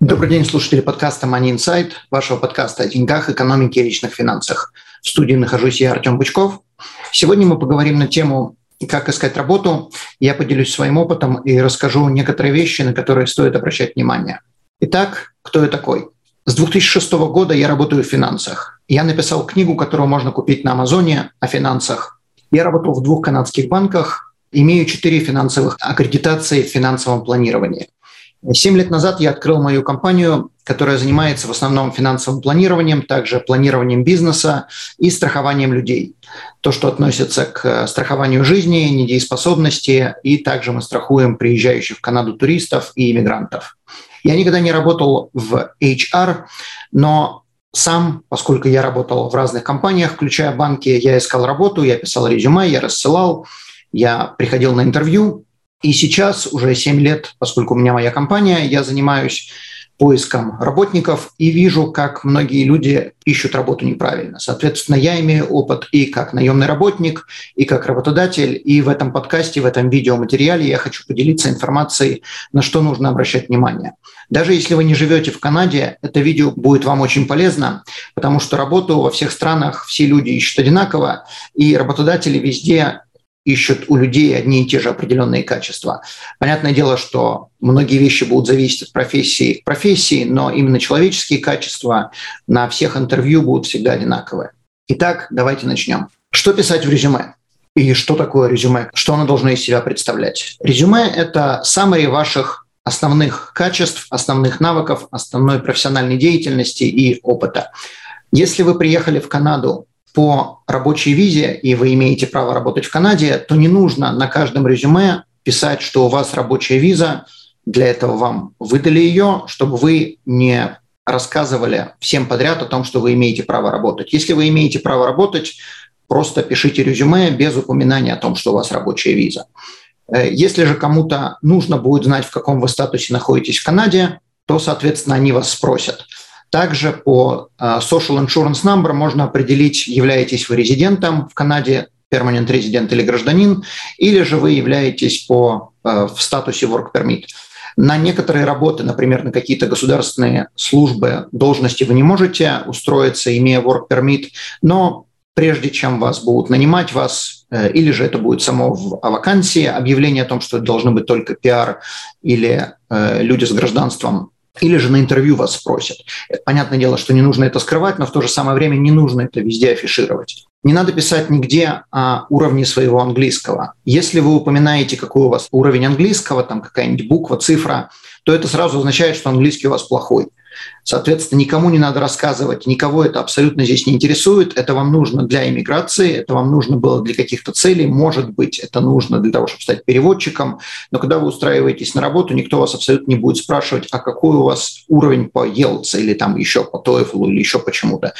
Добрый день, слушатели подкаста Money Insight, вашего подкаста о деньгах, экономике и личных финансах. В студии нахожусь я, Артем Бычков. Сегодня мы поговорим на тему как искать работу. Я поделюсь своим опытом и расскажу некоторые вещи, на которые стоит обращать внимание. Итак, кто я такой? С 2006 года я работаю в финансах. Я написал книгу, которую можно купить на Амазоне о финансах. Я работал в двух канадских банках, имею четыре финансовых аккредитации в финансовом планировании. Семь лет назад я открыл мою компанию, которая занимается в основном финансовым планированием, также планированием бизнеса и страхованием людей. То, что относится к страхованию жизни, недееспособности, и также мы страхуем приезжающих в Канаду туристов и иммигрантов. Я никогда не работал в HR, но сам, поскольку я работал в разных компаниях, включая банки, я искал работу, я писал резюме, я рассылал, я приходил на интервью, и сейчас, уже 7 лет, поскольку у меня моя компания, я занимаюсь поиском работников и вижу, как многие люди ищут работу неправильно. Соответственно, я имею опыт и как наемный работник, и как работодатель. И в этом подкасте, в этом видеоматериале я хочу поделиться информацией, на что нужно обращать внимание. Даже если вы не живете в Канаде, это видео будет вам очень полезно, потому что работу во всех странах все люди ищут одинаково, и работодатели везде ищут у людей одни и те же определенные качества. Понятное дело, что многие вещи будут зависеть от профессии к профессии, но именно человеческие качества на всех интервью будут всегда одинаковые. Итак, давайте начнем. Что писать в резюме? И что такое резюме? Что оно должно из себя представлять? Резюме – это самые ваших основных качеств, основных навыков, основной профессиональной деятельности и опыта. Если вы приехали в Канаду по рабочей визе, и вы имеете право работать в Канаде, то не нужно на каждом резюме писать, что у вас рабочая виза, для этого вам выдали ее, чтобы вы не рассказывали всем подряд о том, что вы имеете право работать. Если вы имеете право работать, просто пишите резюме без упоминания о том, что у вас рабочая виза. Э, если же кому-то нужно будет знать, в каком вы статусе находитесь в Канаде, то, соответственно, они вас спросят – также по а, Social Insurance Number можно определить, являетесь вы резидентом в Канаде, permanent резидент или гражданин, или же вы являетесь по, а, в статусе Work Permit. На некоторые работы, например, на какие-то государственные службы, должности вы не можете устроиться, имея Work Permit, но прежде чем вас будут нанимать, вас э, или же это будет само в вакансии, объявление о том, что это должны быть только пиар или э, люди с гражданством или же на интервью вас спросят. Понятное дело, что не нужно это скрывать, но в то же самое время не нужно это везде афишировать. Не надо писать нигде о уровне своего английского. Если вы упоминаете, какой у вас уровень английского, там какая-нибудь буква, цифра, то это сразу означает, что английский у вас плохой. Соответственно, никому не надо рассказывать, никого это абсолютно здесь не интересует. Это вам нужно для иммиграции, это вам нужно было для каких-то целей. Может быть, это нужно для того, чтобы стать переводчиком. Но когда вы устраиваетесь на работу, никто вас абсолютно не будет спрашивать, а какой у вас уровень по ELTS или там еще по TOEFL или еще почему-то.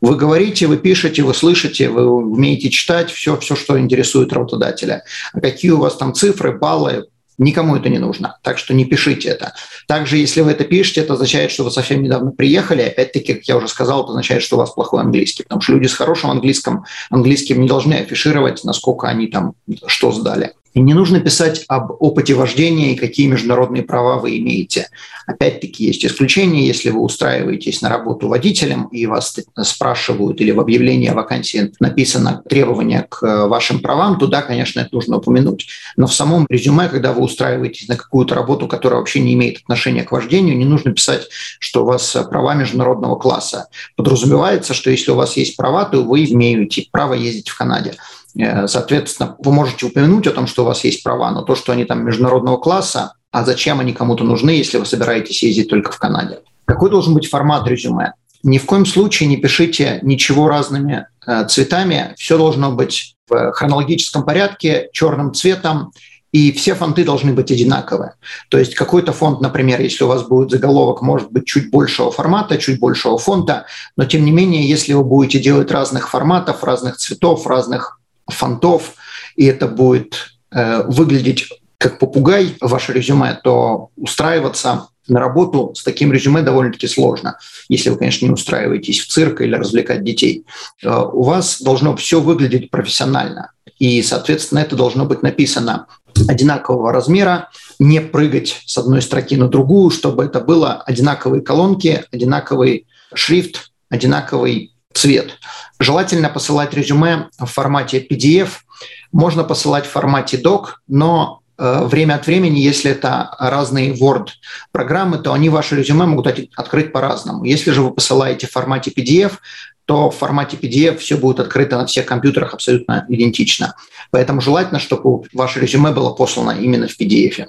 Вы говорите, вы пишете, вы слышите, вы умеете читать все, все, что интересует работодателя. А какие у вас там цифры, баллы, Никому это не нужно, так что не пишите это. Также, если вы это пишете, это означает, что вы совсем недавно приехали. Опять-таки, как я уже сказал, это означает, что у вас плохой английский, потому что люди с хорошим английским, английским не должны афишировать, насколько они там что сдали. И не нужно писать об опыте вождения и какие международные права вы имеете. Опять-таки есть исключения, если вы устраиваетесь на работу водителем и вас спрашивают или в объявлении о вакансии написано требование к вашим правам, туда, конечно, это нужно упомянуть. Но в самом резюме, когда вы устраиваетесь на какую-то работу, которая вообще не имеет отношения к вождению, не нужно писать, что у вас права международного класса. Подразумевается, что если у вас есть права, то вы имеете право ездить в Канаде. Э, соответственно, вы можете упомянуть о том, что у вас есть права, но то, что они там международного класса, а зачем они кому-то нужны, если вы собираетесь ездить только в Канаде? Какой должен быть формат резюме? Ни в коем случае не пишите ничего разными э, цветами. Все должно быть в хронологическом порядке, черным цветом и все фонты должны быть одинаковые. То есть какой-то фонд, например, если у вас будет заголовок, может быть чуть большего формата, чуть большего фонта, но тем не менее, если вы будете делать разных форматов, разных цветов, разных фонтов, и это будет э, выглядеть как попугай ваше резюме, то устраиваться на работу с таким резюме довольно-таки сложно, если вы, конечно, не устраиваетесь в цирк или развлекать детей. Э, у вас должно все выглядеть профессионально, и, соответственно, это должно быть написано одинакового размера, не прыгать с одной строки на другую, чтобы это было одинаковые колонки, одинаковый шрифт, одинаковый цвет. Желательно посылать резюме в формате PDF, можно посылать в формате doc, но э, время от времени, если это разные Word-программы, то они ваше резюме могут открыть по-разному. Если же вы посылаете в формате PDF, то в формате PDF все будет открыто на всех компьютерах абсолютно идентично. Поэтому желательно, чтобы ваше резюме было послано именно в PDF.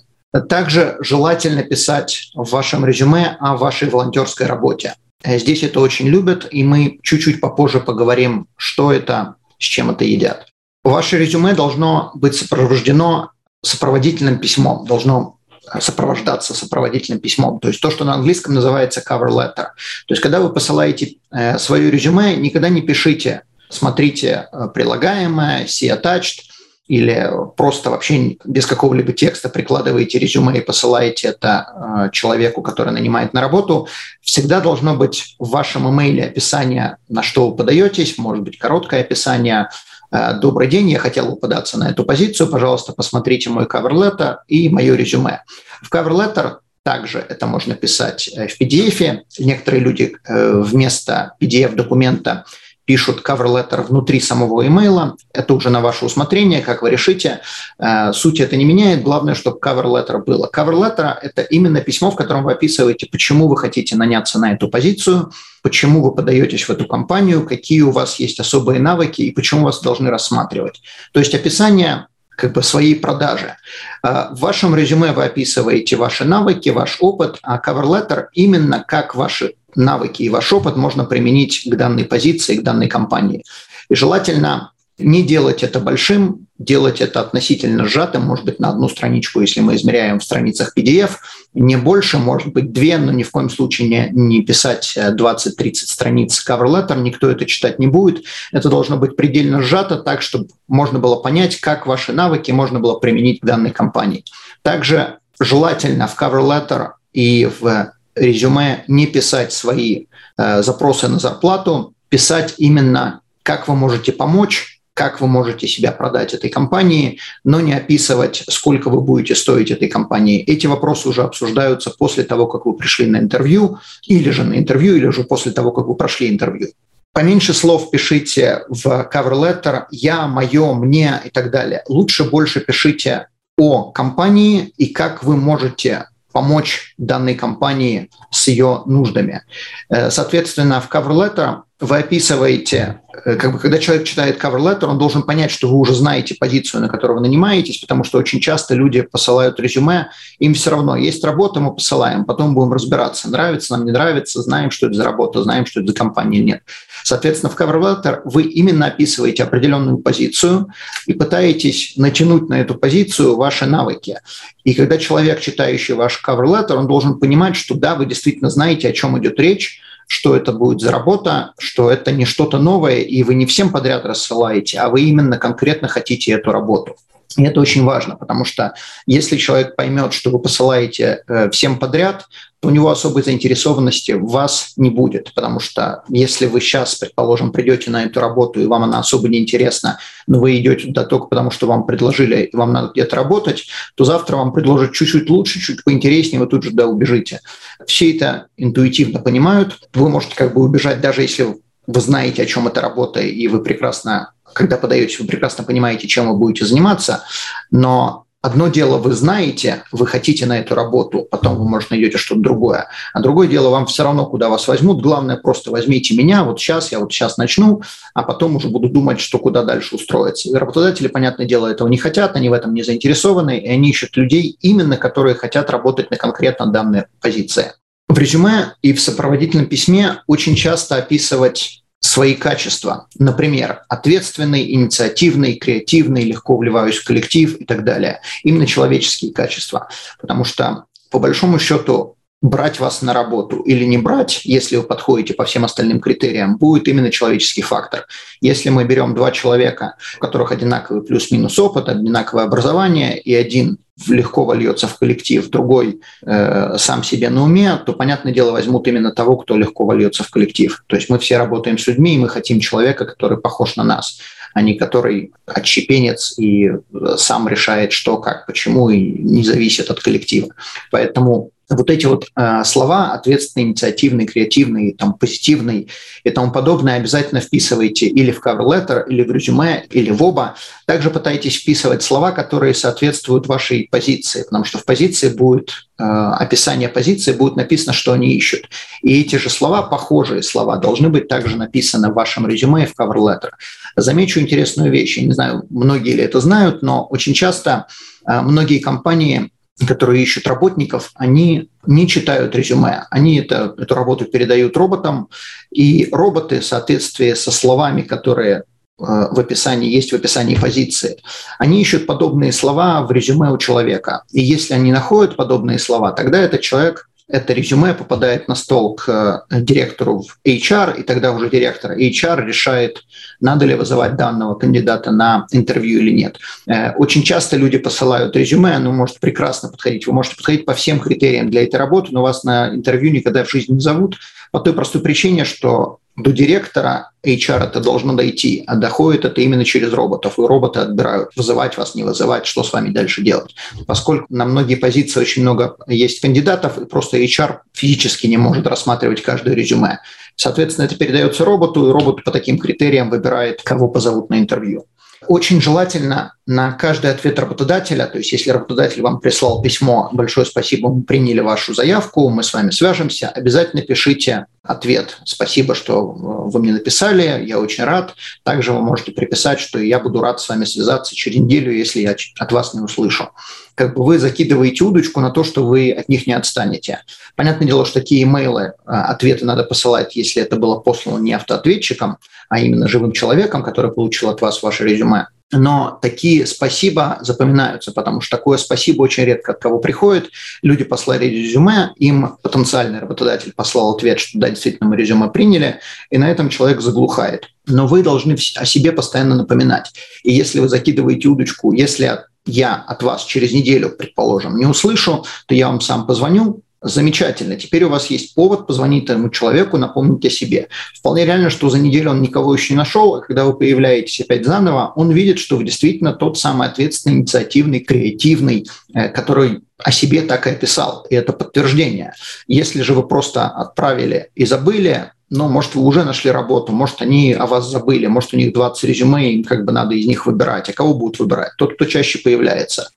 Также желательно писать в вашем резюме о вашей волонтерской работе. Здесь это очень любят, и мы чуть-чуть попозже поговорим, что это, с чем это едят. Ваше резюме должно быть сопровождено сопроводительным письмом, должно сопровождаться сопроводительным письмом. То есть то, что на английском называется cover letter. То есть когда вы посылаете э, свое резюме, никогда не пишите «смотрите э, прилагаемое», «see attached», или просто вообще без какого-либо текста прикладываете резюме и посылаете это э, человеку, который нанимает на работу, всегда должно быть в вашем имейле описание, на что вы подаетесь, может быть, короткое описание, Э, Добрый день, я хотел бы податься на эту позицию. Пожалуйста, посмотрите мой cover letter и мое резюме. В cover letter также это можно писать э, в PDF. Некоторые люди э, вместо PDF-документа пишут cover letter внутри самого имейла. Это уже на ваше усмотрение, как вы решите. Э, суть это не меняет. Главное, чтобы cover letter было. Cover letter – это именно письмо, в котором вы описываете, почему вы хотите наняться на эту позицию, почему вы подаетесь в эту компанию, какие у вас есть особые навыки и почему вас должны рассматривать. То есть описание как бы своей продажи. Э, в вашем резюме вы описываете ваши навыки, ваш опыт, а cover letter именно как ваши навыки и ваш опыт можно применить к данной позиции, к данной компании. И желательно не делать это большим, делать это относительно сжатым, может быть, на одну страничку, если мы измеряем в страницах PDF, не больше, может быть, две, но ни в коем случае не, не писать 20-30 страниц cover letter, никто это читать не будет. Это должно быть предельно сжато, так, чтобы можно было понять, как ваши навыки можно было применить к данной компании. Также желательно в cover letter и в резюме не писать свои э, запросы на зарплату, писать именно, как вы можете помочь, как вы можете себя продать этой компании, но не описывать, сколько вы будете стоить этой компании. Эти вопросы уже обсуждаются после того, как вы пришли на интервью, или же на интервью, или же после того, как вы прошли интервью. Поменьше слов пишите в cover letter «я», «моё», «мне» и так далее. Лучше больше пишите о компании и как вы можете помочь данной компании с ее нуждами. Э, соответственно, в cover letter вы описываете, э, как бы, когда человек читает cover letter, он должен понять, что вы уже знаете позицию, на которую вы нанимаетесь, потому что очень часто люди посылают резюме, им все равно есть работа, мы посылаем, потом будем разбираться, нравится нам, не нравится, знаем, что это за работа, знаем, что это за компания нет. Соответственно, в cover letter вы именно описываете определенную позицию и пытаетесь натянуть на эту позицию ваши навыки. И когда человек, читающий ваш cover letter, он должен понимать, что да, вы действительно знаете, о чем идет речь, что это будет за работа, что это не что-то новое, и вы не всем подряд рассылаете, а вы именно конкретно хотите эту работу. И это очень важно, потому что если человек поймет, что вы посылаете э, всем подряд, у него особой заинтересованности в вас не будет, потому что если вы сейчас, предположим, придете на эту работу, и вам она особо не интересна, но вы идете туда только потому, что вам предложили, и вам надо где-то работать, то завтра вам предложат чуть-чуть лучше, чуть поинтереснее, вы тут же туда убежите. Все это интуитивно понимают. Вы можете как бы убежать, даже если вы знаете, о чем эта работа, и вы прекрасно когда подаете, вы прекрасно понимаете, чем вы будете заниматься, но Одно дело вы знаете, вы хотите на эту работу, потом вы, может, найдете что-то другое. А другое дело, вам все равно, куда вас возьмут. Главное, просто возьмите меня, вот сейчас, я вот сейчас начну, а потом уже буду думать, что куда дальше устроиться. И работодатели, понятное дело, этого не хотят, они в этом не заинтересованы, и они ищут людей именно, которые хотят работать на конкретно данной позиции. В резюме и в сопроводительном письме очень часто описывать свои качества. Например, ответственный, инициативный, креативный, легко вливаюсь в коллектив и так далее. Именно человеческие качества. Потому что, по большому счету, брать вас на работу или не брать, если вы подходите по всем остальным критериям, будет именно человеческий фактор. Если мы берем два человека, у которых одинаковый плюс-минус опыт, одинаковое образование, и один легко вольется в коллектив, другой э, сам себе на уме, то, понятное дело, возьмут именно того, кто легко вольется в коллектив. То есть мы все работаем с людьми, и мы хотим человека, который похож на нас а не который отщепенец и э, сам решает, что, как, почему, и не зависит от коллектива. Поэтому вот эти вот э, слова ответственный, инициативный, креативный, там, позитивный и тому подобное обязательно вписывайте или в cover letter, или в резюме, или в оба. Также пытайтесь вписывать слова, которые соответствуют вашей позиции, потому что в позиции будет э, описание позиции, будет написано, что они ищут. И эти же слова, похожие слова, должны быть также написаны в вашем резюме и в cover letter. Замечу интересную вещь, я не знаю, многие ли это знают, но очень часто э, многие компании которые ищут работников, они не читают резюме, они это, эту работу передают роботам, и роботы в соответствии со словами, которые э, в описании, есть в описании позиции. Они ищут подобные слова в резюме у человека. И если они находят подобные слова, тогда этот человек это резюме попадает на стол к э, директору в HR, и тогда уже директор HR решает, надо ли вызывать данного кандидата на интервью или нет. Э, очень часто люди посылают резюме, оно может прекрасно подходить. Вы можете подходить по всем критериям для этой работы, но вас на интервью никогда в жизни не зовут по той простой причине, что до директора HR это должно дойти, а доходит это именно через роботов. И роботы отбирают, вызывать вас, не вызывать, что с вами дальше делать. Поскольку на многие позиции очень много есть кандидатов, и просто HR физически не может рассматривать каждое резюме. Соответственно, это передается роботу, и робот по таким критериям выбирает, кого позовут на интервью. Очень желательно на каждый ответ работодателя, то есть если работодатель вам прислал письмо, большое спасибо, мы приняли вашу заявку, мы с вами свяжемся, обязательно пишите ответ. Спасибо, что вы мне написали, я очень рад. Также вы можете приписать, что я буду рад с вами связаться через неделю, если я от вас не услышу. Как бы вы закидываете удочку на то, что вы от них не отстанете. Понятное дело, что такие имейлы, а, ответы надо посылать, если это было послано не автоответчиком, а именно живым человеком, который получил от вас ваше резюме. Но такие спасибо запоминаются, потому что такое спасибо очень редко от кого приходит. Люди послали резюме, им потенциальный работодатель послал ответ, что да, действительно мы резюме приняли, и на этом человек заглухает. Но вы должны о себе постоянно напоминать. И если вы закидываете удочку, если я от вас через неделю, предположим, не услышу, то я вам сам позвоню, Замечательно. Теперь у вас есть повод позвонить этому человеку, напомнить о себе. Вполне реально, что за неделю он никого еще не нашел, а когда вы появляетесь опять заново, он видит, что вы действительно тот самый ответственный, инициативный, креативный, э, который о себе так и описал. И это подтверждение. Если же вы просто отправили и забыли, ну, может, вы уже нашли работу, может, они о вас забыли, может, у них 20 резюме, им как бы надо из них выбирать. А кого будут выбирать? Тот, кто чаще появляется.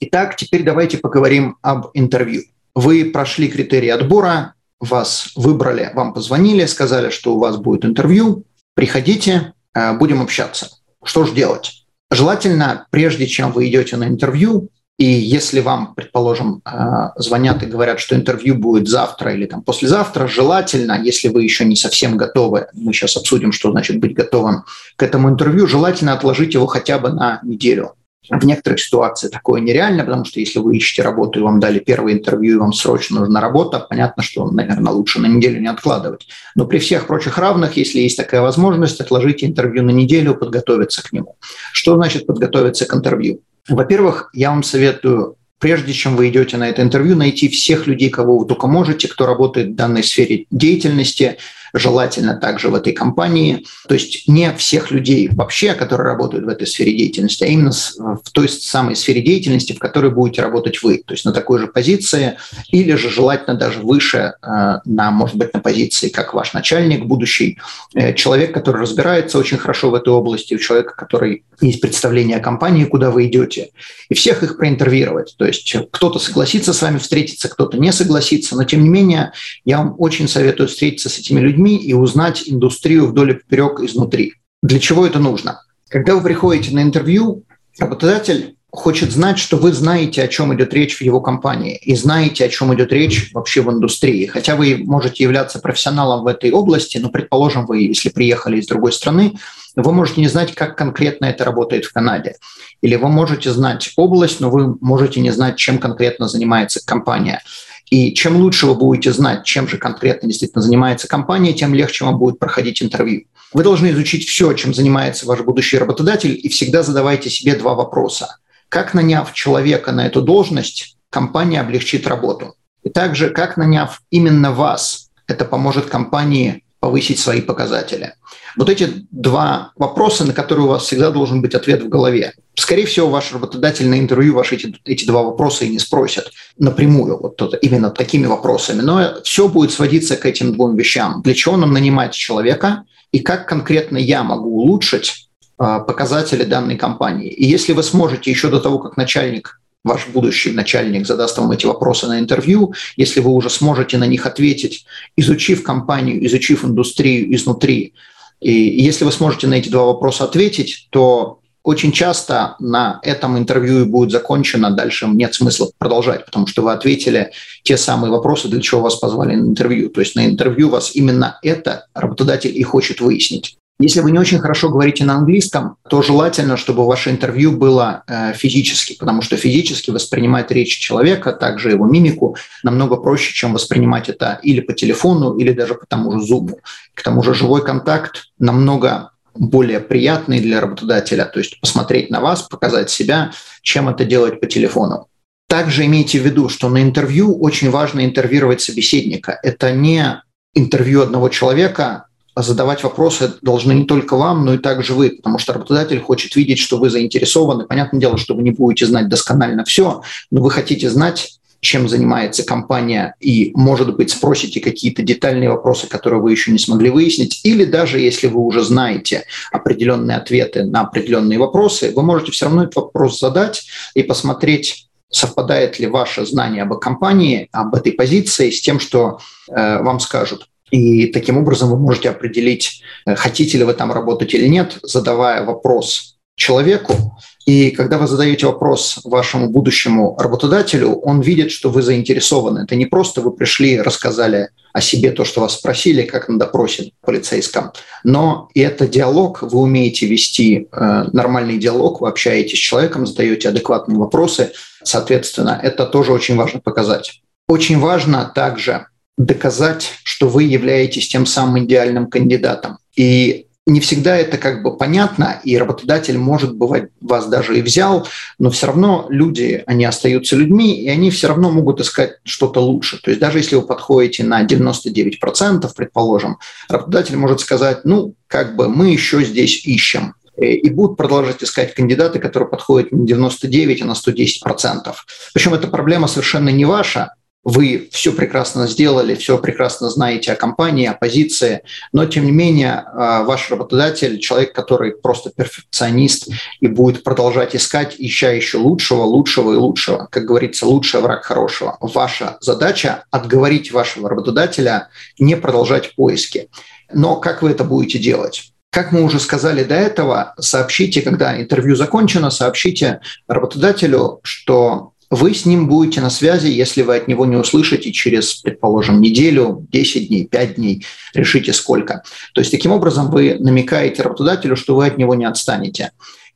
Итак, теперь давайте поговорим об интервью вы прошли критерии отбора, вас выбрали, вам позвонили, сказали, что у вас будет интервью, приходите, э, будем общаться. Что же делать? Желательно, прежде чем вы идете на интервью, и если вам, предположим, э, звонят и говорят, что интервью будет завтра или там послезавтра, желательно, если вы еще не совсем готовы, мы сейчас обсудим, что значит быть готовым к этому интервью, желательно отложить его хотя бы на неделю. В некоторых ситуациях такое нереально, потому что если вы ищете работу и вам дали первое интервью, и вам срочно нужна работа, понятно, что, наверное, лучше на неделю не откладывать. Но при всех прочих равных, если есть такая возможность, отложите интервью на неделю, подготовиться к нему. Что значит подготовиться к интервью? Во-первых, я вам советую прежде чем вы идете на это интервью, найти всех людей, кого вы только можете, кто работает в данной сфере деятельности, желательно также в этой компании. То есть не всех людей вообще, которые работают в этой сфере деятельности, а именно в той самой сфере деятельности, в которой будете работать вы. То есть на такой же позиции или же желательно даже выше, э, на, может быть, на позиции, как ваш начальник будущий, э, человек, который разбирается очень хорошо в этой области, у человека, который есть представление о компании, куда вы идете, и всех их проинтервьюировать. То есть кто-то согласится с вами встретиться, кто-то не согласится, но тем не менее я вам очень советую встретиться с этими людьми и узнать индустрию вдоль и поперек изнутри. Для чего это нужно? Когда вы приходите на интервью, работодатель хочет знать, что вы знаете, о чем идет речь в его компании, и знаете, о чем идет речь вообще в индустрии. Хотя вы можете являться профессионалом в этой области, но, предположим, вы, если приехали из другой страны, вы можете не знать, как конкретно это работает в Канаде. Или вы можете знать область, но вы можете не знать, чем конкретно занимается компания. И чем лучше вы будете знать, чем же конкретно действительно занимается компания, тем легче вам будет проходить интервью. Вы должны изучить все, чем занимается ваш будущий работодатель, и всегда задавайте себе два вопроса. Как наняв человека на эту должность, компания облегчит работу? И также, как наняв именно вас, это поможет компании повысить свои показатели. Вот эти два вопроса, на которые у вас всегда должен быть ответ в голове. Скорее всего, ваш работодатель на интервью ваши эти, эти два вопроса и не спросят напрямую, вот именно такими вопросами. Но все будет сводиться к этим двум вещам. Для чего нам нанимать человека и как конкретно я могу улучшить показатели данной компании. И если вы сможете еще до того, как начальник ваш будущий начальник задаст вам эти вопросы на интервью, если вы уже сможете на них ответить, изучив компанию, изучив индустрию изнутри, и если вы сможете на эти два вопроса ответить, то очень часто на этом интервью и будет закончено, дальше нет смысла продолжать, потому что вы ответили те самые вопросы, для чего вас позвали на интервью. То есть на интервью вас именно это работодатель и хочет выяснить. Если вы не очень хорошо говорите на английском, то желательно, чтобы ваше интервью было э, физически, потому что физически воспринимать речь человека, также его мимику, намного проще, чем воспринимать это или по телефону, или даже по тому же зубу. К тому же живой контакт намного более приятный для работодателя, то есть посмотреть на вас, показать себя, чем это делать по телефону. Также имейте в виду, что на интервью очень важно интервьюировать собеседника. Это не интервью одного человека, задавать вопросы должны не только вам, но и также вы, потому что работодатель хочет видеть, что вы заинтересованы. Понятное дело, что вы не будете знать досконально все, но вы хотите знать, чем занимается компания, и, может быть, спросите какие-то детальные вопросы, которые вы еще не смогли выяснить, или даже если вы уже знаете определенные ответы на определенные вопросы, вы можете все равно этот вопрос задать и посмотреть, совпадает ли ваше знание об компании, об этой позиции с тем, что э, вам скажут. И таким образом вы можете определить, э, хотите ли вы там работать или нет, задавая вопрос человеку. И когда вы задаете вопрос вашему будущему работодателю, он видит, что вы заинтересованы. Это не просто вы пришли, рассказали о себе то, что вас спросили, как на допросе полицейском, но и это диалог, вы умеете вести э, нормальный диалог, вы общаетесь с человеком, задаете адекватные вопросы, соответственно, это тоже очень важно показать. Очень важно также доказать, что вы являетесь тем самым идеальным кандидатом. И не всегда это как бы понятно, и работодатель, может бывать, вас даже и взял, но все равно люди, они остаются людьми, и они все равно могут искать что-то лучше. То есть даже если вы подходите на 99%, предположим, работодатель может сказать, ну, как бы мы еще здесь ищем, и будут продолжать искать кандидаты, которые подходят не 99, а на 110%. Причем эта проблема совершенно не ваша, вы все прекрасно сделали, все прекрасно знаете о компании, о позиции, но тем не менее а, ваш работодатель, человек, который просто перфекционист и будет продолжать искать, ища еще лучшего, лучшего и лучшего. Как говорится, лучший враг хорошего. Ваша задача – отговорить вашего работодателя не продолжать поиски. Но как вы это будете делать? Как мы уже сказали до этого, сообщите, когда интервью закончено, сообщите работодателю, что вы с ним будете на связи, если вы от него не услышите через, предположим, неделю, 10 дней, 5 дней, решите сколько. То есть таким образом вы намекаете работодателю, что вы от него не отстанете.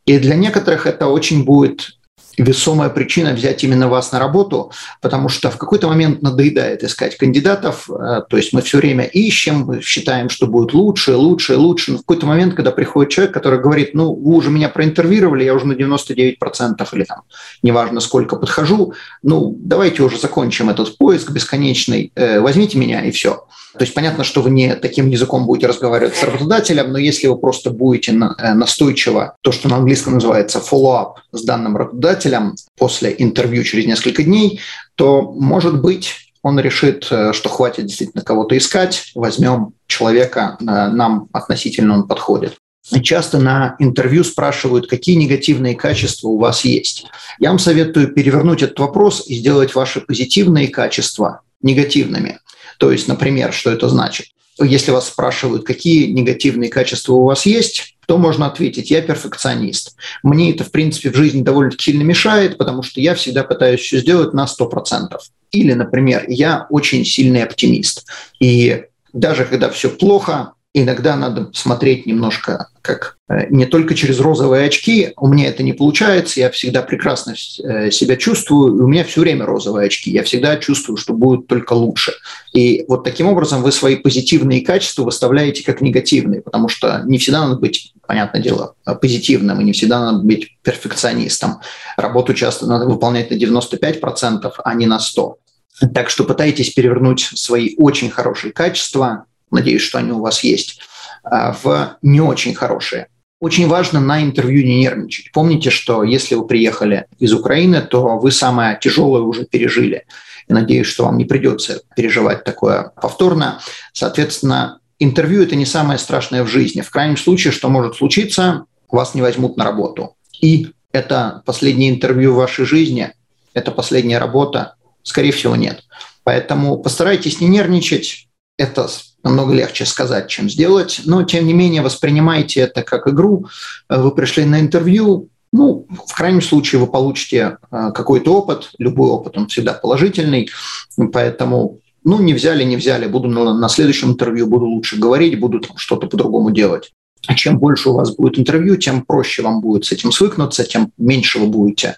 И для некоторых это очень будет весомая причина взять именно вас на работу, потому что в какой-то момент надоедает искать кандидатов, э, то есть мы все время ищем, считаем, что будет лучше, лучше, лучше, но в какой-то момент, когда приходит человек, который говорит, ну, вы уже меня проинтервьюировали, я уже на 99% или там, неважно сколько подхожу, ну, давайте уже закончим этот поиск бесконечный, э, возьмите меня и все. То есть понятно, что вы не таким языком будете разговаривать с работодателем, но если вы просто будете э, настойчиво, то, что на английском называется follow-up с данным работодателем после интервью через несколько дней, то, может быть, он решит, э, что хватит действительно кого-то искать, возьмем человека, э, нам относительно он подходит. Часто на интервью спрашивают, какие негативные качества у вас есть. Я вам советую перевернуть этот вопрос и сделать ваши позитивные качества негативными. То есть, например, что это значит? Если вас спрашивают, какие негативные качества у вас есть, то можно ответить, я перфекционист. Мне это, в принципе, в жизни довольно сильно мешает, потому что я всегда пытаюсь все сделать на 100%. Или, например, я очень сильный оптимист. И даже когда все плохо, иногда надо смотреть немножко как э, не только через розовые очки. У меня это не получается, я всегда прекрасно э, себя чувствую, и у меня все время розовые очки. Я всегда чувствую, что будет только лучше. И вот таким образом вы свои позитивные качества выставляете как негативные, потому что не всегда надо быть, понятное дело, позитивным, и не всегда надо быть перфекционистом. Работу часто надо выполнять на 95%, а не на 100%. Так что пытайтесь перевернуть свои очень хорошие качества надеюсь, что они у вас есть, а, в не очень хорошие. Очень важно на интервью не нервничать. Помните, что если вы приехали из Украины, то вы самое тяжелое уже пережили. И надеюсь, что вам не придется переживать такое повторно. Соответственно, интервью – это не самое страшное в жизни. В крайнем случае, что может случиться, вас не возьмут на работу. И это последнее интервью в вашей жизни, это последняя работа, скорее всего, нет. Поэтому постарайтесь не нервничать. Это намного легче сказать, чем сделать, но тем не менее воспринимайте это как игру. Вы пришли на интервью, ну, в крайнем случае вы получите э, какой-то опыт, любой опыт, он всегда положительный, поэтому ну, не взяли, не взяли, буду на, на следующем интервью, буду лучше говорить, буду что-то по-другому делать. А чем больше у вас будет интервью, тем проще вам будет с этим свыкнуться, тем меньше вы будете,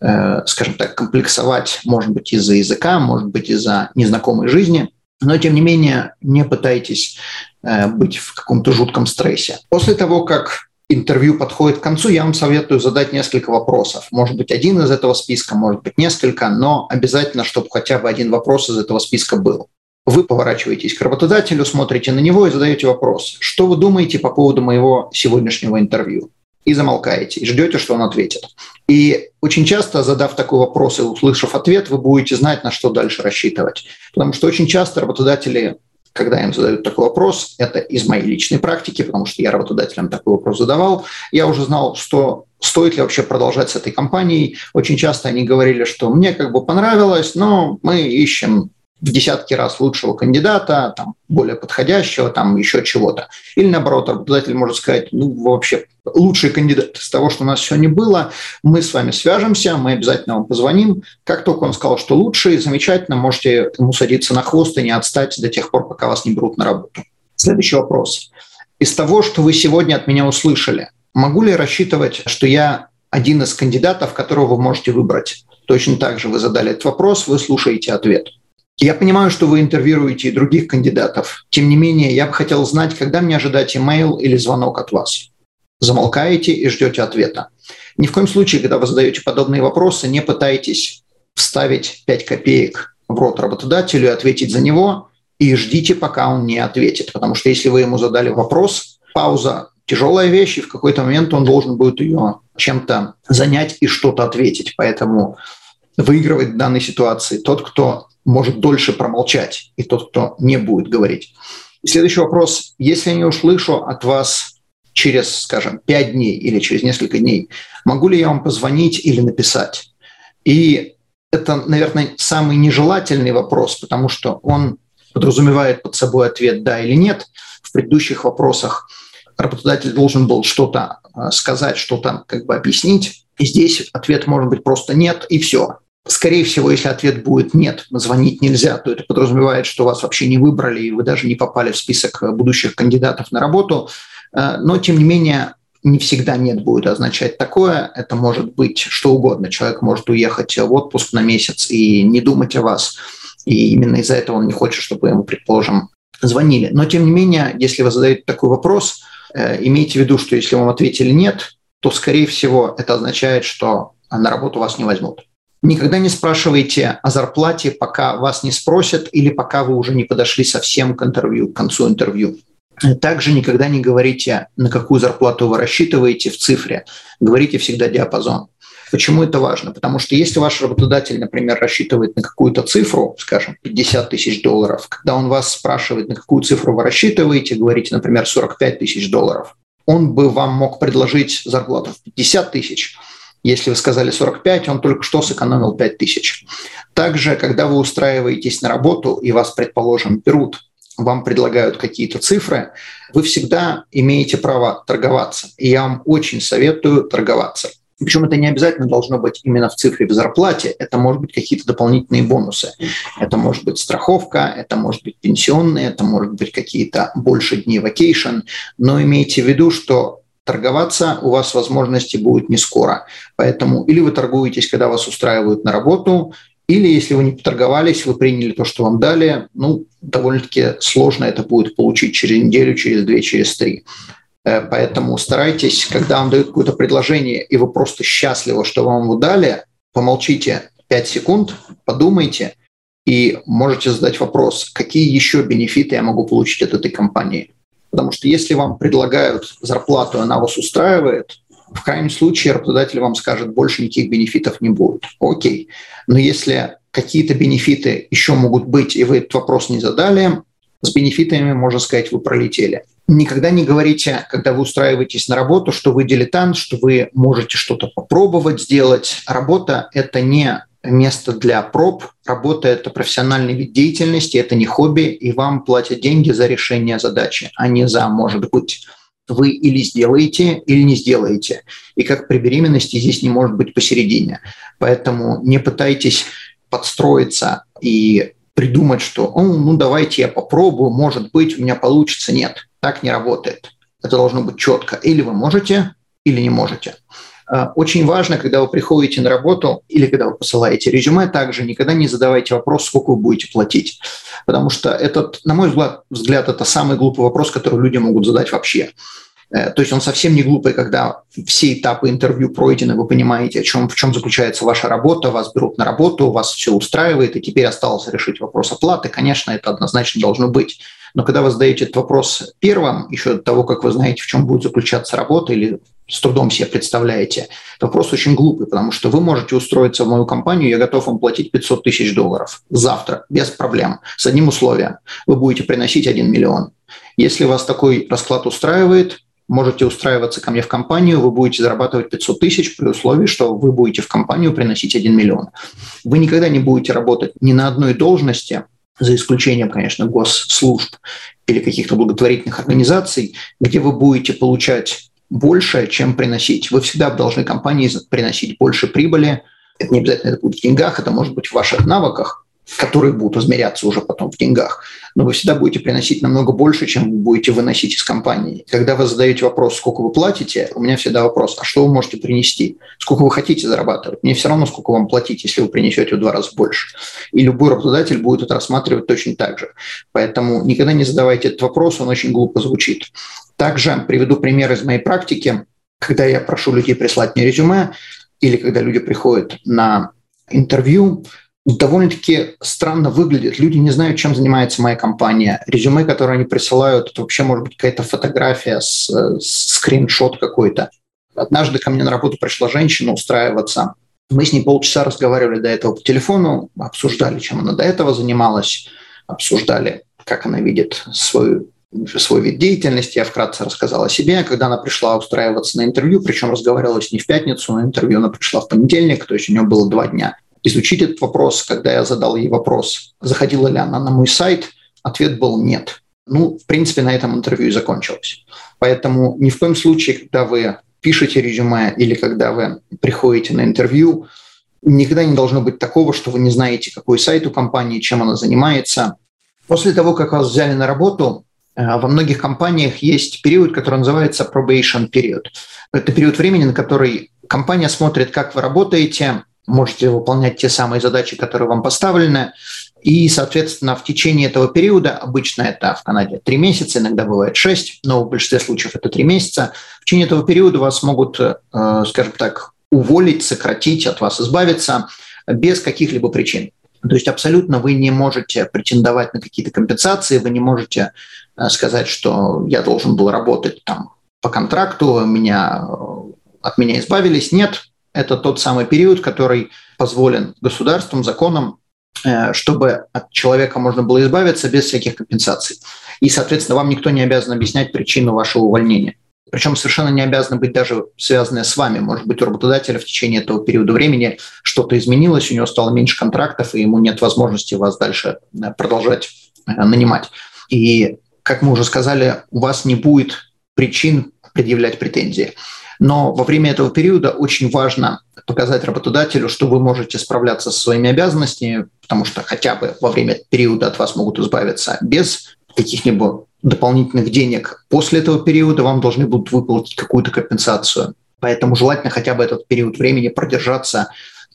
э, скажем так, комплексовать, может быть, из-за языка, может быть, из-за незнакомой жизни – но, тем не менее, не пытайтесь э, быть в каком-то жутком стрессе. После того, как интервью подходит к концу, я вам советую задать несколько вопросов. Может быть, один из этого списка, может быть, несколько, но обязательно, чтобы хотя бы один вопрос из этого списка был. Вы поворачиваетесь к работодателю, смотрите на него и задаете вопрос. Что вы думаете по поводу моего сегодняшнего интервью? И замолкаете, и ждете, что он ответит. И очень часто, задав такой вопрос и услышав ответ, вы будете знать, на что дальше рассчитывать. Потому что очень часто работодатели, когда им задают такой вопрос, это из моей личной практики, потому что я работодателям такой вопрос задавал, я уже знал, что стоит ли вообще продолжать с этой компанией. Очень часто они говорили, что мне как бы понравилось, но мы ищем в десятки раз лучшего кандидата, там, более подходящего, там еще чего-то. Или наоборот, работодатель может сказать, ну, вообще, лучший кандидат из того, что у нас сегодня было, мы с вами свяжемся, мы обязательно вам позвоним. Как только он сказал, что лучший, замечательно, можете ему садиться на хвост и не отстать до тех пор, пока вас не берут на работу. Следующий вопрос. Из того, что вы сегодня от меня услышали, могу ли рассчитывать, что я один из кандидатов, которого вы можете выбрать? Точно так же вы задали этот вопрос, вы слушаете ответ. Я понимаю, что вы интервьюируете и других кандидатов. Тем не менее, я бы хотел знать, когда мне ожидать имейл или звонок от вас. Замолкаете и ждете ответа. Ни в коем случае, когда вы задаете подобные вопросы, не пытайтесь вставить 5 копеек в рот работодателю и ответить за него, и ждите, пока он не ответит. Потому что если вы ему задали вопрос, пауза – тяжелая вещь, и в какой-то момент он должен будет ее чем-то занять и что-то ответить. Поэтому выигрывает в данной ситуации тот, кто может дольше промолчать, и тот, кто не будет говорить. И следующий вопрос. Если я не услышу от вас через, скажем, пять дней или через несколько дней, могу ли я вам позвонить или написать? И это, наверное, самый нежелательный вопрос, потому что он подразумевает под собой ответ «да» или «нет». В предыдущих вопросах работодатель должен был что-то э, сказать, что-то как бы объяснить. И здесь ответ может быть просто «нет» и все. Скорее всего, если ответ будет «нет», звонить нельзя, то это подразумевает, что вас вообще не выбрали, и вы даже не попали в список будущих кандидатов на работу. Э, но, тем не менее, не всегда «нет» будет означать такое. Это может быть что угодно. Человек может уехать в отпуск на месяц и не думать о вас. И именно из-за этого он не хочет, чтобы ему, предположим, звонили. Но, тем не менее, если вы задаете такой вопрос, э, имейте в виду, что если вам ответили «нет», то, скорее всего, это означает, что на работу вас не возьмут. Никогда не спрашивайте о зарплате, пока вас не спросят или пока вы уже не подошли совсем к интервью, к концу интервью. Также никогда не говорите, на какую зарплату вы рассчитываете в цифре. Говорите всегда диапазон. Почему это важно? Потому что если ваш работодатель, например, рассчитывает на какую-то цифру, скажем, 50 тысяч долларов, когда он вас спрашивает, на какую цифру вы рассчитываете, говорите, например, 45 тысяч долларов, он бы вам мог предложить зарплату в 50 тысяч, если вы сказали 45, он только что сэкономил 5 тысяч. Также, когда вы устраиваетесь на работу и вас, предположим, берут вам предлагают какие-то цифры, вы всегда имеете право торговаться. И я вам очень советую торговаться. Причем это не обязательно должно быть именно в цифре в зарплате, это может быть какие-то дополнительные бонусы. Это может быть страховка, это может быть пенсионные, это может быть какие-то больше дней вакейшн, но имейте в виду, что торговаться у вас возможности будет не скоро. Поэтому или вы торгуетесь, когда вас устраивают на работу, или если вы не поторговались, вы приняли то, что вам дали, ну, довольно-таки сложно это будет получить через неделю, через две, через три. Э, поэтому старайтесь, когда вам дают какое-то предложение, и вы просто счастливы, что вам его дали, помолчите 5 секунд, подумайте, и можете задать вопрос, какие еще бенефиты я могу получить от этой компании. Потому что если вам предлагают зарплату, она вас устраивает, в крайнем случае работодатель вам скажет, больше никаких бенефитов не будет. Окей. Но если какие-то бенефиты еще могут быть, и вы этот вопрос не задали, с бенефитами, можно сказать, вы пролетели. Никогда не говорите, когда вы устраиваетесь на работу, что вы дилетант, что вы можете что-то попробовать сделать. Работа – это не место для проб. Работа – это профессиональный вид деятельности, это не хобби, и вам платят деньги за решение задачи, а не за, может быть, вы или сделаете, или не сделаете. И как при беременности здесь не может быть посередине. Поэтому не пытайтесь подстроиться и придумать, что ну давайте я попробую, может быть, у меня получится. Нет, так не работает. Это должно быть четко. Или вы можете, или не можете. А, очень важно, когда вы приходите на работу или когда вы посылаете резюме, также никогда не задавайте вопрос, сколько вы будете платить. Потому что этот, на мой взгляд, взгляд это самый глупый вопрос, который люди могут задать вообще. Э, то есть он совсем не глупый, когда все этапы интервью пройдены, вы понимаете, о чем, в чем заключается ваша работа, вас берут на работу, вас все устраивает, и теперь осталось решить вопрос оплаты. Конечно, это однозначно должно быть. Но когда вы задаете этот вопрос первым, еще до того, как вы знаете, в чем будет заключаться работа или с трудом себе представляете, вопрос очень глупый, потому что вы можете устроиться в мою компанию, я готов вам платить 500 тысяч долларов завтра, без проблем, с одним условием. Вы будете приносить 1 миллион. Если вас такой расклад устраивает, можете устраиваться ко мне в компанию, вы будете зарабатывать 500 тысяч при условии, что вы будете в компанию приносить 1 миллион. Вы никогда не будете работать ни на одной должности, за исключением, конечно, госслужб или каких-то благотворительных организаций, где вы будете получать больше, чем приносить. Вы всегда должны компании приносить больше прибыли. Это не обязательно это будет в деньгах, это может быть в ваших навыках, которые будут измеряться уже потом в деньгах, но вы всегда будете приносить намного больше, чем вы будете выносить из компании. Когда вы задаете вопрос, сколько вы платите, у меня всегда вопрос, а что вы можете принести? Сколько вы хотите зарабатывать? Мне все равно, сколько вам платить, если вы принесете в два раза больше. И любой работодатель будет это рассматривать точно так же. Поэтому никогда не задавайте этот вопрос, он очень глупо звучит. Также приведу пример из моей практики. Когда я прошу людей прислать мне резюме, или когда люди приходят на интервью, довольно-таки странно выглядит. Люди не знают, чем занимается моя компания. Резюме, которое они присылают, это вообще может быть какая-то фотография, с, с скриншот какой-то. Однажды ко мне на работу пришла женщина устраиваться. Мы с ней полчаса разговаривали до этого по телефону, обсуждали, чем она до этого занималась, обсуждали, как она видит свою свой вид деятельности, я вкратце рассказал о себе. Когда она пришла устраиваться на интервью, причем разговаривалась не в пятницу, на интервью она пришла в понедельник, то есть у нее было два дня изучить этот вопрос, когда я задал ей вопрос, заходила ли она на мой сайт, ответ был нет. Ну, в принципе, на этом интервью и закончилось. Поэтому ни в коем случае, когда вы пишете резюме или когда вы приходите на интервью, никогда не должно быть такого, что вы не знаете, какой сайт у компании, чем она занимается. После того, как вас взяли на работу, во многих компаниях есть период, который называется probation период. Это период времени, на который компания смотрит, как вы работаете, можете выполнять те самые задачи, которые вам поставлены. И, соответственно, в течение этого периода, обычно это в Канаде 3 месяца, иногда бывает 6, но в большинстве случаев это 3 месяца, в течение этого периода вас могут, э, скажем так, уволить, сократить, от вас избавиться без каких-либо причин. То есть абсолютно вы не можете претендовать на какие-то компенсации, вы не можете э, сказать, что я должен был работать там по контракту, меня, э, от меня избавились. Нет, это тот самый период, который позволен государством, законом, э, чтобы от человека можно было избавиться без всяких компенсаций. И, соответственно, вам никто не обязан объяснять причину вашего увольнения. Причем совершенно не обязано быть даже связанное с вами. Может быть, у работодателя в течение этого периода времени что-то изменилось, у него стало меньше контрактов, и ему нет возможности вас дальше э, продолжать э, нанимать. И, как мы уже сказали, у вас не будет причин предъявлять претензии. Но во время этого периода очень важно показать работодателю, что вы можете справляться со своими обязанностями, потому что хотя бы во время периода от вас могут избавиться без каких-либо дополнительных денег. После этого периода вам должны будут выплатить какую-то компенсацию. Поэтому желательно хотя бы этот период времени продержаться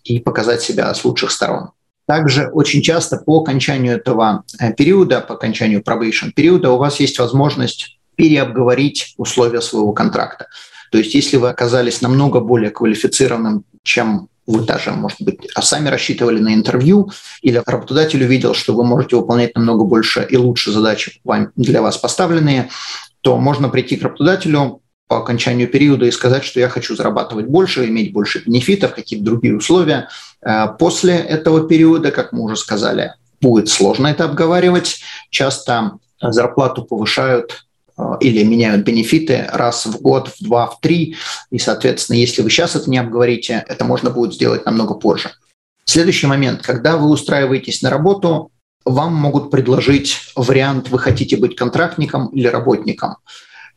и показать себя с лучших сторон. Также очень часто по окончанию этого э, периода, по окончанию probation периода у вас есть возможность переобговорить условия своего контракта. То есть если вы оказались намного более квалифицированным, чем вы даже, может быть, а сами рассчитывали на интервью, или работодатель увидел, что вы можете выполнять намного больше и лучше задачи для вас поставленные, то можно прийти к работодателю по окончанию периода и сказать, что я хочу зарабатывать больше, иметь больше бенефитов, какие-то другие условия. Э, после этого периода, как мы уже сказали, будет сложно это обговаривать. Часто зарплату повышают Э, или меняют бенефиты раз в год, в два, в три. И, соответственно, если вы сейчас это не обговорите, это можно будет сделать намного позже. Следующий момент. Когда вы устраиваетесь на работу, вам могут предложить вариант, вы хотите быть контрактником или работником.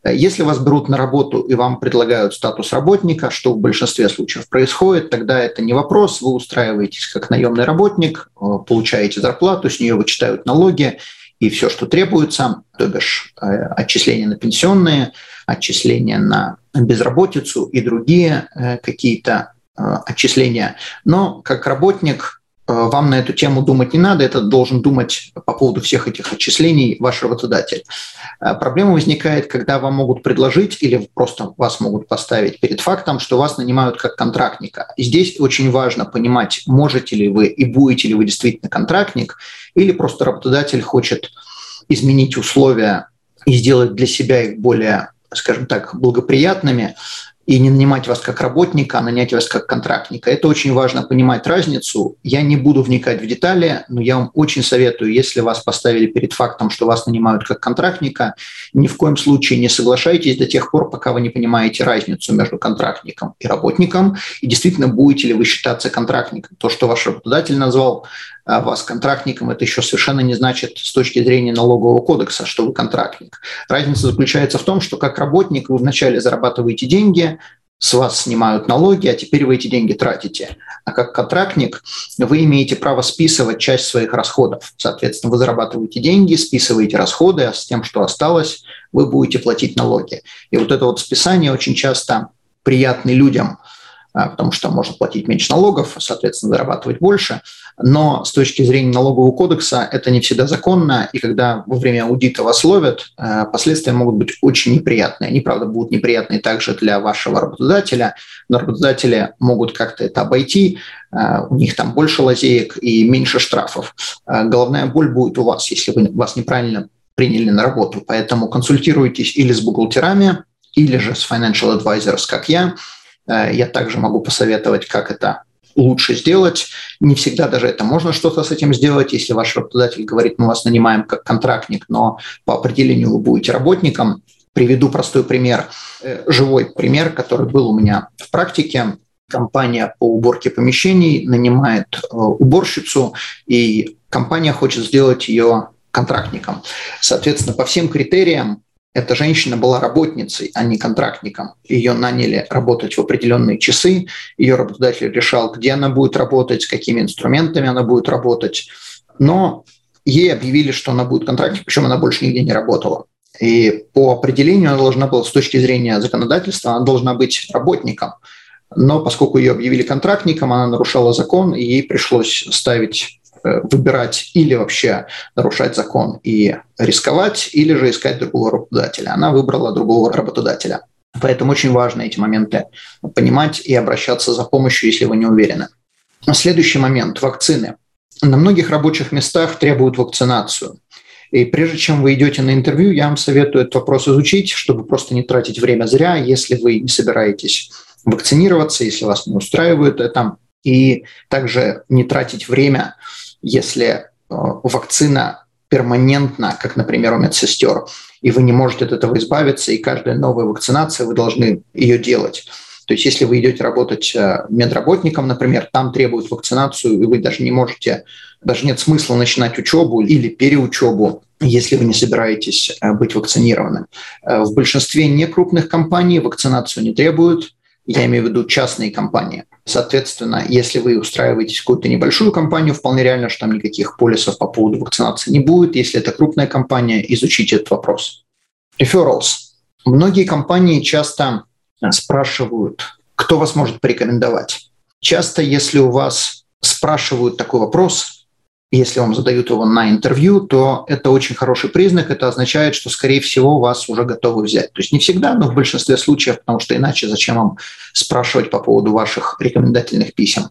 Если вас берут на работу и вам предлагают статус работника, что в большинстве случаев происходит, тогда это не вопрос, вы устраиваетесь как наемный работник, э, получаете зарплату, с нее вычитают налоги, и все, что требуется, то бишь э, отчисления на пенсионные, отчисления на безработицу и другие э, какие-то отчисления. Но как работник вам на эту тему думать не надо, это должен думать по поводу всех этих отчислений ваш работодатель. Проблема возникает, когда вам могут предложить или просто вас могут поставить перед фактом, что вас нанимают как контрактника. И здесь очень важно понимать, можете ли вы и будете ли вы действительно контрактник, или просто работодатель хочет изменить условия и сделать для себя их более, скажем так, благоприятными, и не нанимать вас как работника, а нанять вас как контрактника. Это очень важно понимать разницу. Я не буду вникать в детали, но я вам очень советую, если вас поставили перед фактом, что вас нанимают как контрактника, ни в коем случае не соглашайтесь до тех пор, пока вы не понимаете разницу между контрактником и работником, и действительно будете ли вы считаться контрактником. То, что ваш работодатель назвал вас контрактником, это еще совершенно не значит с точки зрения налогового кодекса, что вы контрактник. Разница заключается в том, что как работник вы вначале зарабатываете деньги, с вас снимают налоги, а теперь вы эти деньги тратите. А как контрактник вы имеете право списывать часть своих расходов. Соответственно, вы зарабатываете деньги, списываете расходы, а с тем, что осталось, вы будете платить налоги. И вот это вот списание очень часто приятно людям, а, потому что можно платить меньше налогов, соответственно, зарабатывать больше – но с точки зрения налогового кодекса это не всегда законно, и когда во время аудита вас ловят, э, последствия могут быть очень неприятные. Они, правда, будут неприятные также для вашего работодателя, но работодатели могут как-то это обойти, э, у них там больше лазеек и меньше штрафов. Головная боль будет у вас, если вы вас неправильно приняли на работу, поэтому консультируйтесь или с бухгалтерами, или же с financial advisors, как я. Я также могу посоветовать, как это лучше сделать. Не всегда даже это можно что-то с этим сделать, если ваш работодатель говорит, мы вас нанимаем как контрактник, но по определению вы будете работником. Приведу простой пример, э, живой пример, который был у меня в практике. Компания по уборке помещений нанимает э, уборщицу, и компания хочет сделать ее контрактником. Соответственно, по всем критериям эта женщина была работницей, а не контрактником. Ее наняли работать в определенные часы. Ее работодатель решал, где она будет работать, с какими инструментами она будет работать. Но ей объявили, что она будет контрактником, причем она больше нигде не работала. И по определению она должна была, с точки зрения законодательства, она должна быть работником. Но поскольку ее объявили контрактником, она нарушала закон, и ей пришлось ставить выбирать или вообще нарушать закон и рисковать, или же искать другого работодателя. Она выбрала другого работодателя. Поэтому очень важно эти моменты понимать и обращаться за помощью, если вы не уверены. Следующий момент – вакцины. На многих рабочих местах требуют вакцинацию. И прежде чем вы идете на интервью, я вам советую этот вопрос изучить, чтобы просто не тратить время зря, если вы не собираетесь вакцинироваться, если вас не устраивает это, и также не тратить время если э, вакцина перманентна, как, например, у медсестер, и вы не можете от этого избавиться, и каждая новая вакцинация, вы должны ее делать. То есть если вы идете работать э, медработником, например, там требуют вакцинацию, и вы даже не можете, даже нет смысла начинать учебу или переучебу, если вы не собираетесь э, быть вакцинированным. В большинстве некрупных компаний вакцинацию не требуют, я имею в виду частные компании. Соответственно, если вы устраиваетесь в какую-то небольшую компанию, вполне реально, что там никаких полисов по поводу вакцинации не будет. Если это крупная компания, изучите этот вопрос. Referrals. Многие компании часто спрашивают, кто вас может порекомендовать. Часто, если у вас спрашивают такой вопрос, если вам задают его на интервью, то это очень хороший признак. Это означает, что, скорее всего, вас уже готовы взять. То есть не всегда, но в большинстве случаев, потому что иначе зачем вам спрашивать по поводу ваших рекомендательных писем.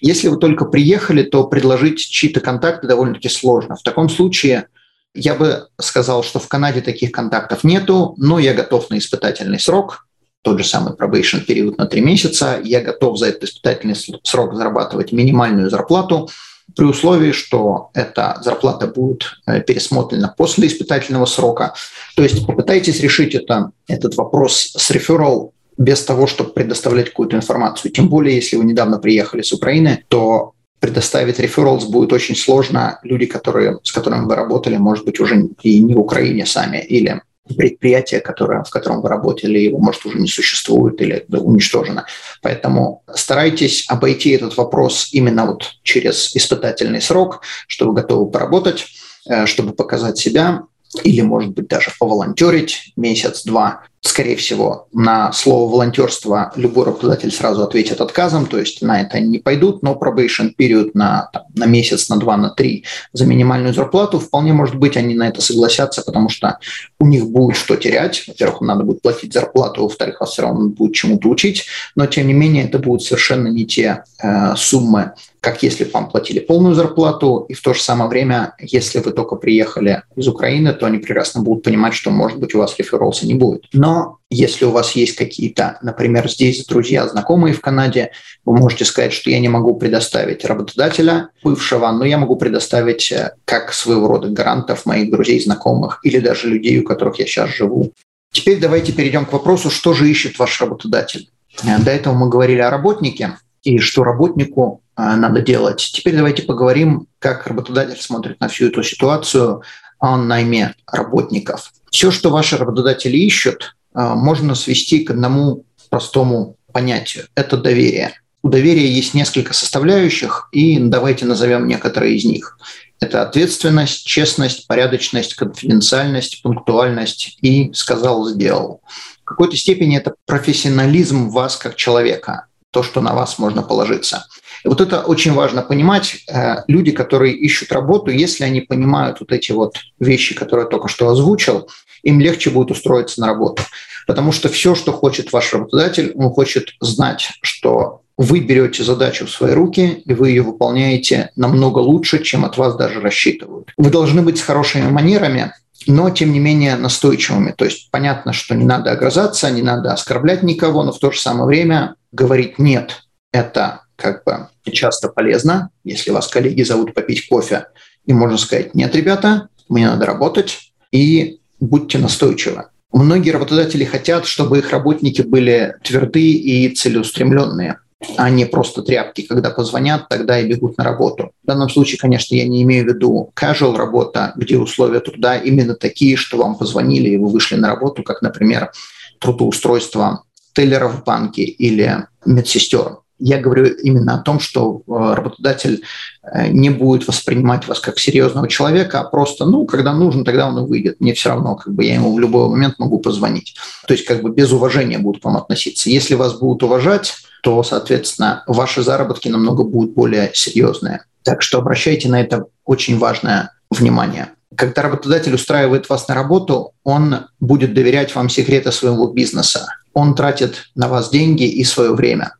Если вы только приехали, то предложить чьи-то контакты довольно-таки сложно. В таком случае я бы сказал, что в Канаде таких контактов нету, но я готов на испытательный срок, тот же самый probation период на три месяца. Я готов за этот испытательный срок зарабатывать минимальную зарплату при условии, что эта зарплата будет э, пересмотрена после испытательного срока. То есть попытайтесь решить это, этот вопрос с реферал без того, чтобы предоставлять какую-то информацию. Тем более, если вы недавно приехали с Украины, то предоставить referrals будет очень сложно. Люди, которые, с которыми вы работали, может быть, уже и не в Украине сами, или предприятие, которое, в котором вы работали, его, может, уже не существует или уничтожено. Поэтому старайтесь обойти этот вопрос именно вот через испытательный срок, что вы готовы поработать, э, чтобы показать себя, или, может быть, даже поволонтерить месяц-два. Скорее всего, на слово волонтерство любой работодатель сразу ответит отказом, то есть на это не пойдут, но probation период на, там, на месяц, на два, на три за минимальную зарплату, вполне может быть, они на это согласятся, потому что у них будет что терять. Во-первых, надо будет платить зарплату, во-вторых, вас все равно будет чему-то учить, но тем не менее это будут совершенно не те э, суммы, как если бы вам платили полную зарплату, и в то же самое время, если вы только приехали из Украины, то они прекрасно будут понимать, что, может быть, у вас рефералса не будет. Но если у вас есть какие-то, например, здесь друзья, знакомые в Канаде, вы можете сказать, что я не могу предоставить работодателя бывшего, но я могу предоставить э, как своего рода гарантов моих друзей, знакомых или даже людей, у которых я сейчас живу. Теперь давайте перейдем к вопросу, что же ищет ваш работодатель. Э, до этого мы говорили о работнике, и что работнику надо делать. Теперь давайте поговорим, как работодатель смотрит на всю эту ситуацию о найме работников. Все, что ваши работодатели ищут, а, можно свести к одному простому понятию. Это доверие. У доверия есть несколько составляющих, и давайте назовем некоторые из них. Это ответственность, честность, порядочность, конфиденциальность, пунктуальность и сказал, сделал. В какой-то степени это профессионализм вас как человека, то, что на вас можно положиться. Вот это очень важно понимать. Э, люди, которые ищут работу, если они понимают вот эти вот вещи, которые я только что озвучил, им легче будет устроиться на работу. Потому что все, что хочет ваш работодатель, он хочет знать, что вы берете задачу в свои руки, и вы ее выполняете намного лучше, чем от вас даже рассчитывают. Вы должны быть с хорошими манерами, но тем не менее настойчивыми. То есть понятно, что не надо огрызаться, не надо оскорблять никого, но в то же самое время говорить «нет» – это как бы часто полезно. Если вас коллеги зовут попить кофе, и можно сказать «нет, ребята, мне надо работать», и будьте настойчивы. Многие работодатели хотят, чтобы их работники были твердые и целеустремленные а не просто тряпки, когда позвонят, тогда и бегут на работу. В данном случае, конечно, я не имею в виду casual работа, где условия труда именно такие, что вам позвонили и вы вышли на работу, как, например, трудоустройство теллеров в банке или медсестер. Я говорю именно о том, что э, работодатель э, не будет воспринимать вас как серьезного человека, а просто, ну, когда нужно, тогда он и выйдет. Мне все равно, как бы я ему в любой момент могу позвонить. То есть как бы без уважения будут к вам относиться. Если вас будут уважать, то, соответственно, ваши заработки намного будут более серьезные. Так что обращайте на это очень важное внимание. Когда работодатель устраивает вас на работу, он будет доверять вам секреты своего бизнеса. Он тратит на вас деньги и свое время.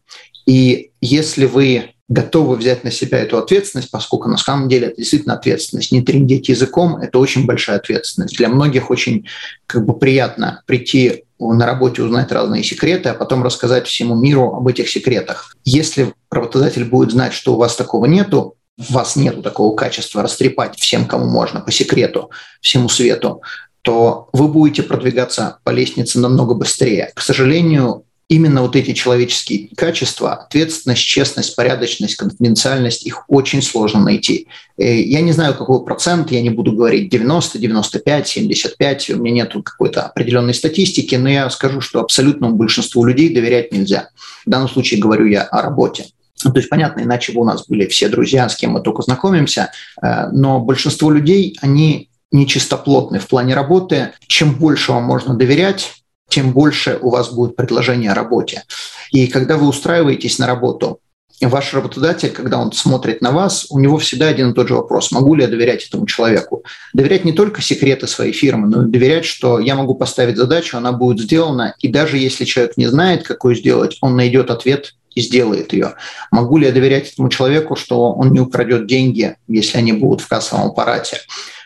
И если вы готовы взять на себя эту ответственность, поскольку на самом деле это действительно ответственность. Не трендеть языком – это очень большая ответственность. Для многих очень как бы, приятно прийти на работе узнать разные секреты, а потом рассказать всему миру об этих секретах. Если работодатель будет знать, что у вас такого нету, у вас нет такого качества растрепать всем, кому можно, по секрету, всему свету, то вы будете продвигаться по лестнице намного быстрее. К сожалению, именно вот эти человеческие качества, ответственность, честность, порядочность, конфиденциальность, их очень сложно найти. Э, я не знаю, какой процент, я не буду говорить 90, 95, 75, у меня нет какой-то определенной статистики, но я скажу, что абсолютному большинству людей доверять нельзя. В данном случае говорю я о работе. Ну, то есть, понятно, иначе бы у нас были все друзья, с кем мы только знакомимся, э, но большинство людей, они нечистоплотны в плане работы. Чем больше вам можно доверять, тем больше у вас будет предложение о работе. И когда вы устраиваетесь на работу, ваш работодатель, когда он смотрит на вас, у него всегда один и тот же вопрос. Могу ли я доверять этому человеку? Доверять не только секреты своей фирмы, но и доверять, что я могу поставить задачу, она будет сделана, и даже если человек не знает, какую сделать, он найдет ответ и сделает ее. Могу ли я доверять этому человеку, что он не украдет деньги, если они будут в кассовом аппарате?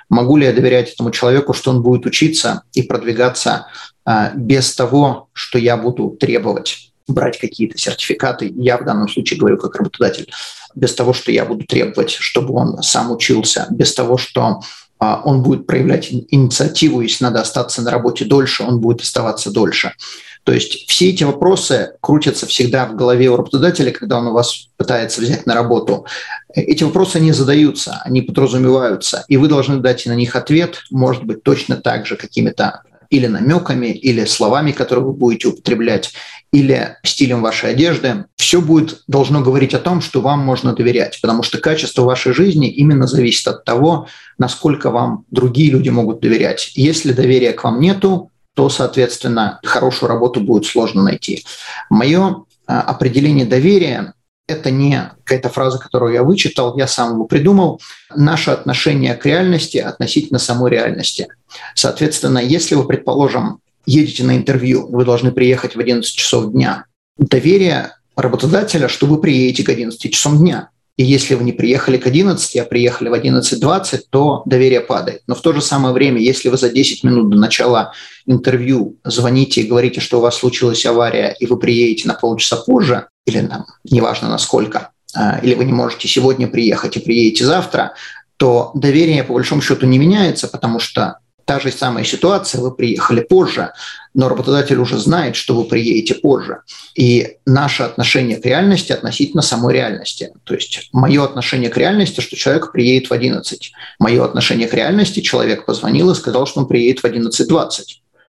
Могу ли я доверять этому человеку, что он будет учиться и продвигаться без того, что я буду требовать брать какие-то сертификаты, я в данном случае говорю как работодатель, без того, что я буду требовать, чтобы он сам учился, без того, что а, он будет проявлять инициативу, если надо остаться на работе дольше, он будет оставаться дольше. То есть все эти вопросы крутятся всегда в голове у работодателя, когда он у вас пытается взять на работу. Эти вопросы не задаются, они подразумеваются, и вы должны дать на них ответ, может быть, точно так же какими-то или намеками, или словами, которые вы будете употреблять, или стилем вашей одежды, все будет должно говорить о том, что вам можно доверять, потому что качество вашей жизни именно зависит от того, насколько вам другие люди могут доверять. Если доверия к вам нету, то, соответственно, хорошую работу будет сложно найти. Мое а, определение доверия это не какая-то фраза, которую я вычитал, я сам его придумал. Наше отношение к реальности относительно самой реальности. Соответственно, если вы, предположим, едете на интервью, вы должны приехать в 11 часов дня, доверие работодателя, что вы приедете к 11 часам дня. И если вы не приехали к 11, а приехали в 11.20, то доверие падает. Но в то же самое время, если вы за 10 минут до начала интервью звоните и говорите, что у вас случилась авария, и вы приедете на полчаса позже, или там, неважно насколько, а, или вы не можете сегодня приехать и приедете завтра, то доверие по большому счету не меняется, потому что та же самая ситуация, вы приехали позже, но работодатель уже знает, что вы приедете позже. И наше отношение к реальности относительно самой реальности. То есть мое отношение к реальности, что человек приедет в 11. Мое отношение к реальности, человек позвонил и сказал, что он приедет в 11.20.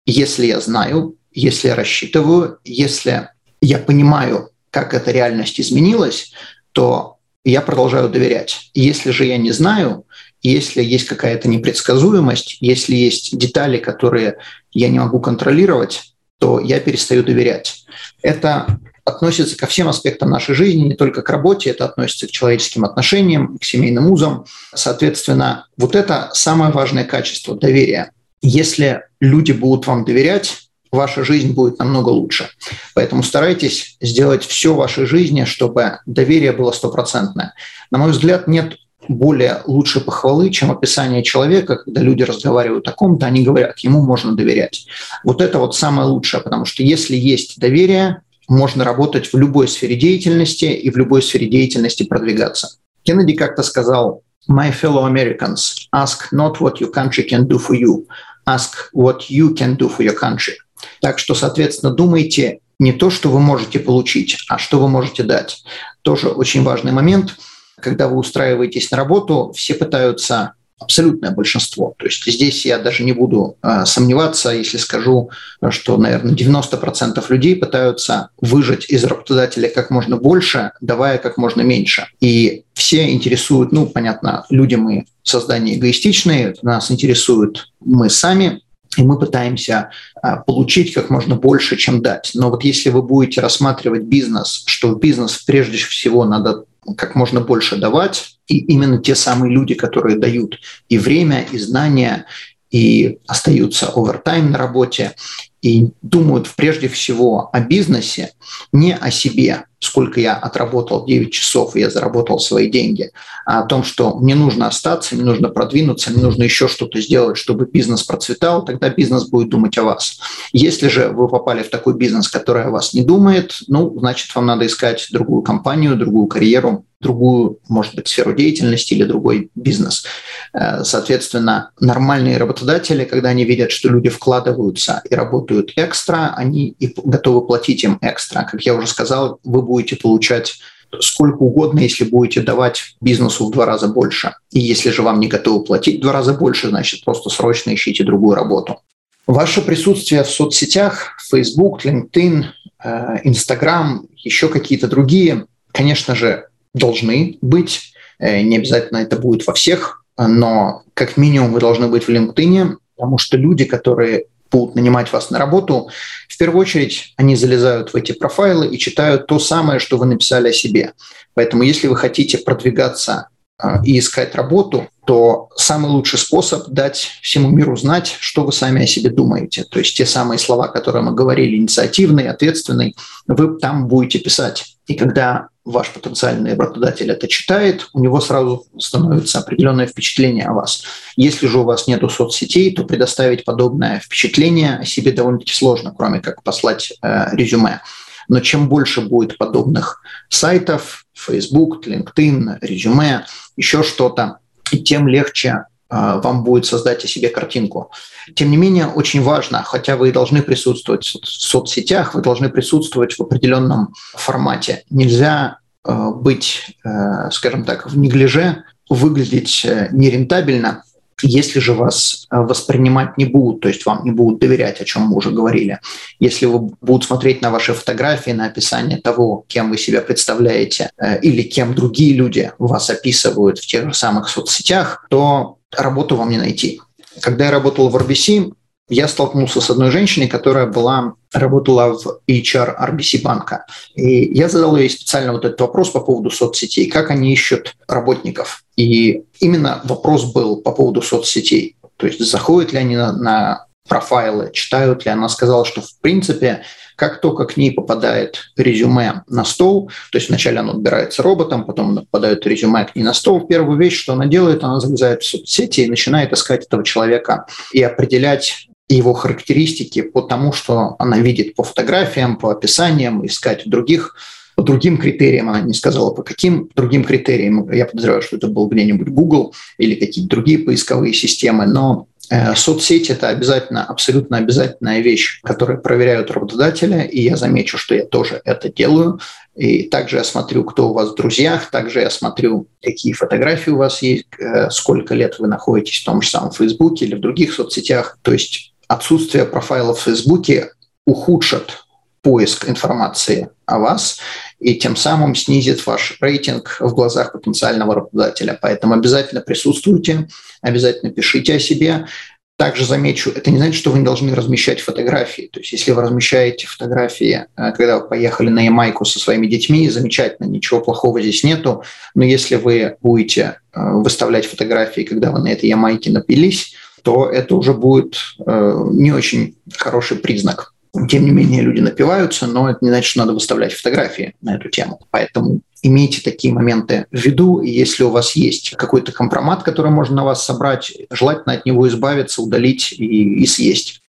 Если я знаю, если я рассчитываю, если я понимаю, как эта реальность изменилась, то я продолжаю доверять. Если же я не знаю, если есть какая-то непредсказуемость, если есть детали, которые я не могу контролировать, то я перестаю доверять. Это относится ко всем аспектам нашей жизни, не только к работе, это относится к человеческим отношениям, к семейным узам. Соответственно, вот это самое важное качество – доверия. Если люди будут вам доверять, ваша жизнь будет намного лучше. Поэтому старайтесь сделать все в вашей жизни, чтобы доверие было стопроцентное. На мой взгляд, нет более лучшей похвалы, чем описание человека, когда люди разговаривают о ком-то, они говорят, ему можно доверять. Вот это вот самое лучшее, потому что если есть доверие, можно работать в любой сфере деятельности и в любой сфере деятельности продвигаться. Кеннеди как-то сказал, My fellow Americans, ask not what your country can do for you, ask what you can do for your country. Так что, соответственно, думайте не то, что вы можете получить, а что вы можете дать. Тоже очень важный момент. Когда вы устраиваетесь на работу, все пытаются абсолютное большинство. То есть здесь я даже не буду э, сомневаться, если скажу, что, наверное, 90% людей пытаются выжать из работодателя как можно больше, давая как можно меньше. И все интересуют, ну, понятно, люди мы создание эгоистичные, нас интересуют мы сами, и мы пытаемся а, получить как можно больше, чем дать. Но вот если вы будете рассматривать бизнес, что в бизнес прежде всего надо как можно больше давать, и именно те самые люди, которые дают и время, и знания, и остаются овертайм на работе, и думают прежде всего о бизнесе, не о себе, сколько я отработал 9 часов, и я заработал свои деньги, а о том, что мне нужно остаться, мне нужно продвинуться, мне нужно еще что-то сделать, чтобы бизнес процветал, тогда бизнес будет думать о вас. Если же вы попали в такой бизнес, который о вас не думает, ну, значит, вам надо искать другую компанию, другую карьеру, другую, может быть, сферу деятельности или другой бизнес. Э, соответственно, нормальные работодатели, когда они видят, что люди вкладываются и работают работают экстра, они и готовы платить им экстра. Как я уже сказал, вы будете получать сколько угодно, если будете давать бизнесу в два раза больше. И если же вам не готовы платить в два раза больше, значит, просто срочно ищите другую работу. Ваше присутствие в соцсетях, Facebook, LinkedIn, э, Instagram, еще какие-то другие, конечно же, должны быть. Э, не обязательно это будет во всех, но как минимум вы должны быть в LinkedIn, потому что люди, которые будут нанимать вас на работу, в первую очередь они залезают в эти профайлы и читают то самое, что вы написали о себе. Поэтому если вы хотите продвигаться а, и искать работу, то самый лучший способ дать всему миру знать, что вы сами о себе думаете. То есть те самые слова, которые мы говорили, инициативный, ответственный, вы там будете писать. И когда ваш потенциальный работодатель это читает, у него сразу становится определенное впечатление о вас. Если же у вас нет соцсетей, то предоставить подобное впечатление о себе довольно-таки сложно, кроме как послать э, резюме. Но чем больше будет подобных сайтов, Facebook, LinkedIn, резюме, еще что-то, тем легче вам будет создать о себе картинку. Тем не менее, очень важно, хотя вы должны присутствовать в соцсетях, вы должны присутствовать в определенном формате. Нельзя э, быть, э, скажем так, в неглиже, выглядеть нерентабельно, если же вас воспринимать не будут, то есть вам не будут доверять, о чем мы уже говорили, если вы будут смотреть на ваши фотографии, на описание того, кем вы себя представляете, или кем другие люди вас описывают в тех же самых соцсетях, то работу вам не найти. Когда я работал в RBC, я столкнулся с одной женщиной, которая была, работала в HR RBC банка. И я задал ей специально вот этот вопрос по поводу соцсетей, как они ищут работников. И именно вопрос был по поводу соцсетей. То есть заходят ли они на, на профайлы, читают ли. Она сказала, что в принципе как только к ней попадает резюме на стол, то есть вначале оно отбирается роботом, потом попадает резюме к ней на стол, первую вещь, что она делает, она залезает в соцсети и начинает искать этого человека и определять его характеристики по тому, что она видит по фотографиям, по описаниям, искать в других по другим критериям, она не сказала, по каким другим критериям. Я подозреваю, что это был где-нибудь Google или какие-то другие поисковые системы, но Э, соцсети – это обязательно, абсолютно обязательная вещь, которую проверяют работодателя, и я замечу, что я тоже это делаю. И также я смотрю, кто у вас в друзьях, также я смотрю, какие фотографии у вас есть, э, сколько лет вы находитесь в том же самом Фейсбуке или в других соцсетях. То есть отсутствие профайла в Фейсбуке ухудшит поиск информации о вас и тем самым снизит ваш рейтинг в глазах потенциального работодателя. Поэтому обязательно присутствуйте, обязательно пишите о себе. Также замечу, это не значит, что вы не должны размещать фотографии. То есть если вы размещаете фотографии, э, когда вы поехали на Ямайку со своими детьми, замечательно, ничего плохого здесь нету. Но если вы будете э, выставлять фотографии, когда вы на этой Ямайке напились, то это уже будет э, не очень хороший признак тем не менее, люди напиваются, но это не значит, что надо выставлять фотографии на эту тему. Поэтому имейте такие моменты в виду, и если у вас есть какой-то компромат, который можно на вас собрать, желательно от него избавиться, удалить и, и съесть.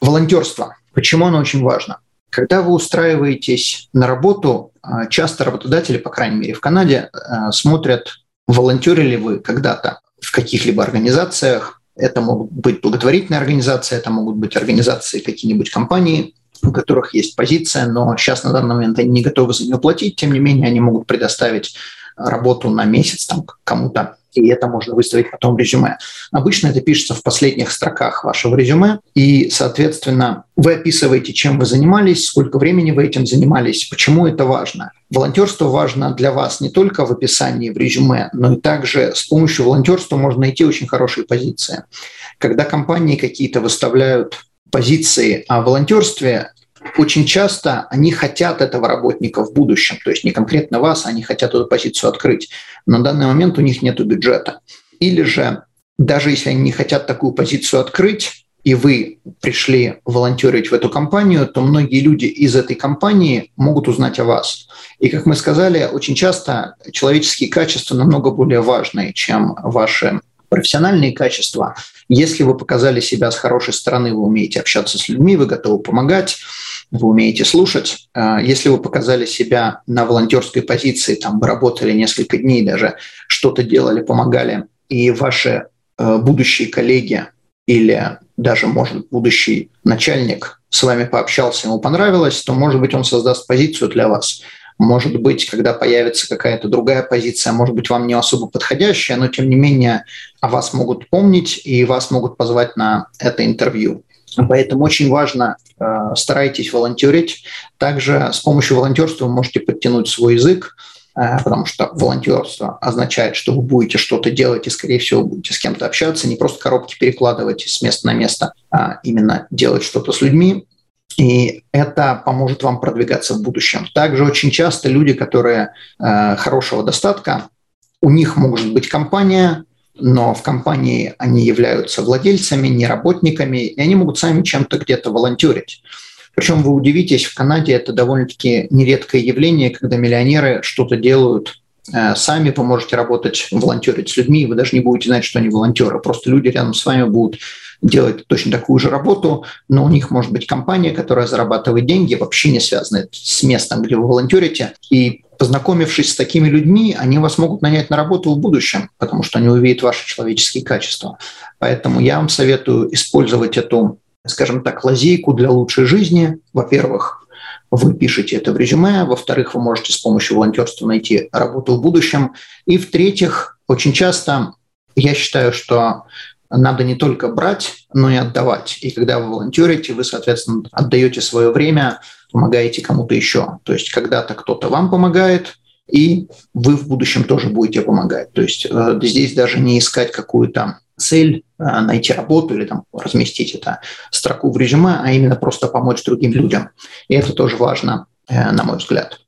Волонтерство. Почему оно очень важно? Когда вы устраиваетесь на работу, а, часто работодатели, по крайней мере в Канаде, а, смотрят, волонтерили вы когда-то в каких-либо организациях, это могут быть благотворительные организации, это могут быть организации какие-нибудь компании, у которых есть позиция, но сейчас на данный момент они не готовы за нее платить, тем не менее они могут предоставить работу на месяц там кому-то и это можно выставить потом в резюме. Обычно это пишется в последних строках вашего резюме, и, соответственно, вы описываете, чем вы занимались, сколько времени вы этим занимались, почему это важно. Волонтерство важно для вас не только в описании в резюме, но и также с помощью волонтерства можно найти очень хорошие позиции. Когда компании какие-то выставляют позиции о волонтерстве, очень часто они хотят этого работника в будущем, то есть не конкретно вас, они хотят эту позицию открыть. На данный момент у них нет бюджета. Или же, даже если они не хотят такую позицию открыть, и вы пришли волонтерить в эту компанию, то многие люди из этой компании могут узнать о вас. И, как мы сказали, очень часто человеческие качества намного более важны, чем ваши профессиональные качества. Если вы показали себя с хорошей стороны, вы умеете общаться с людьми, вы готовы помогать, вы умеете слушать. А, если вы показали себя на волонтерской позиции, там вы работали несколько дней даже, что-то делали, помогали, и ваши э, будущие коллеги или даже, может, будущий начальник с вами пообщался, ему понравилось, то, может быть, он создаст позицию для вас. Может быть, когда появится какая-то другая позиция, может быть, вам не особо подходящая, но, тем не менее, о вас могут помнить и вас могут позвать на это интервью. Поэтому очень важно, э, старайтесь волонтерить. Также с помощью волонтерства вы можете подтянуть свой язык, потому что волонтерство означает, что вы будете что-то делать и, скорее всего, будете с кем-то общаться, не просто коробки перекладывать с места на место, а именно делать что-то с людьми. И это поможет вам продвигаться в будущем. Также очень часто люди, которые э, хорошего достатка, у них может быть компания, но в компании они являются владельцами, не работниками, и они могут сами чем-то где-то волонтерить. Причем вы удивитесь, в Канаде это довольно-таки нередкое явление, когда миллионеры что-то делают э, сами, вы можете работать, волонтерить с людьми, вы даже не будете знать, что они волонтеры. Просто люди рядом с вами будут делать точно такую же работу, но у них может быть компания, которая зарабатывает деньги, вообще не связанная с местом, где вы волонтерите. И познакомившись с такими людьми, они вас могут нанять на работу в будущем, потому что они увидят ваши человеческие качества. Поэтому я вам советую использовать эту, скажем так, лазейку для лучшей жизни. Во-первых, вы пишете это в резюме. Во-вторых, вы можете с помощью волонтерства найти работу в будущем. И в-третьих, очень часто я считаю, что надо не только брать, но и отдавать. И когда вы волонтерите, вы, соответственно, отдаете свое время, помогаете кому-то еще. То есть когда-то кто-то вам помогает, и вы в будущем тоже будете помогать. То есть э, здесь даже не искать какую-то цель, э, найти работу или там, разместить это строку в резюме, а именно просто помочь другим людям. И это тоже важно, э, на мой взгляд.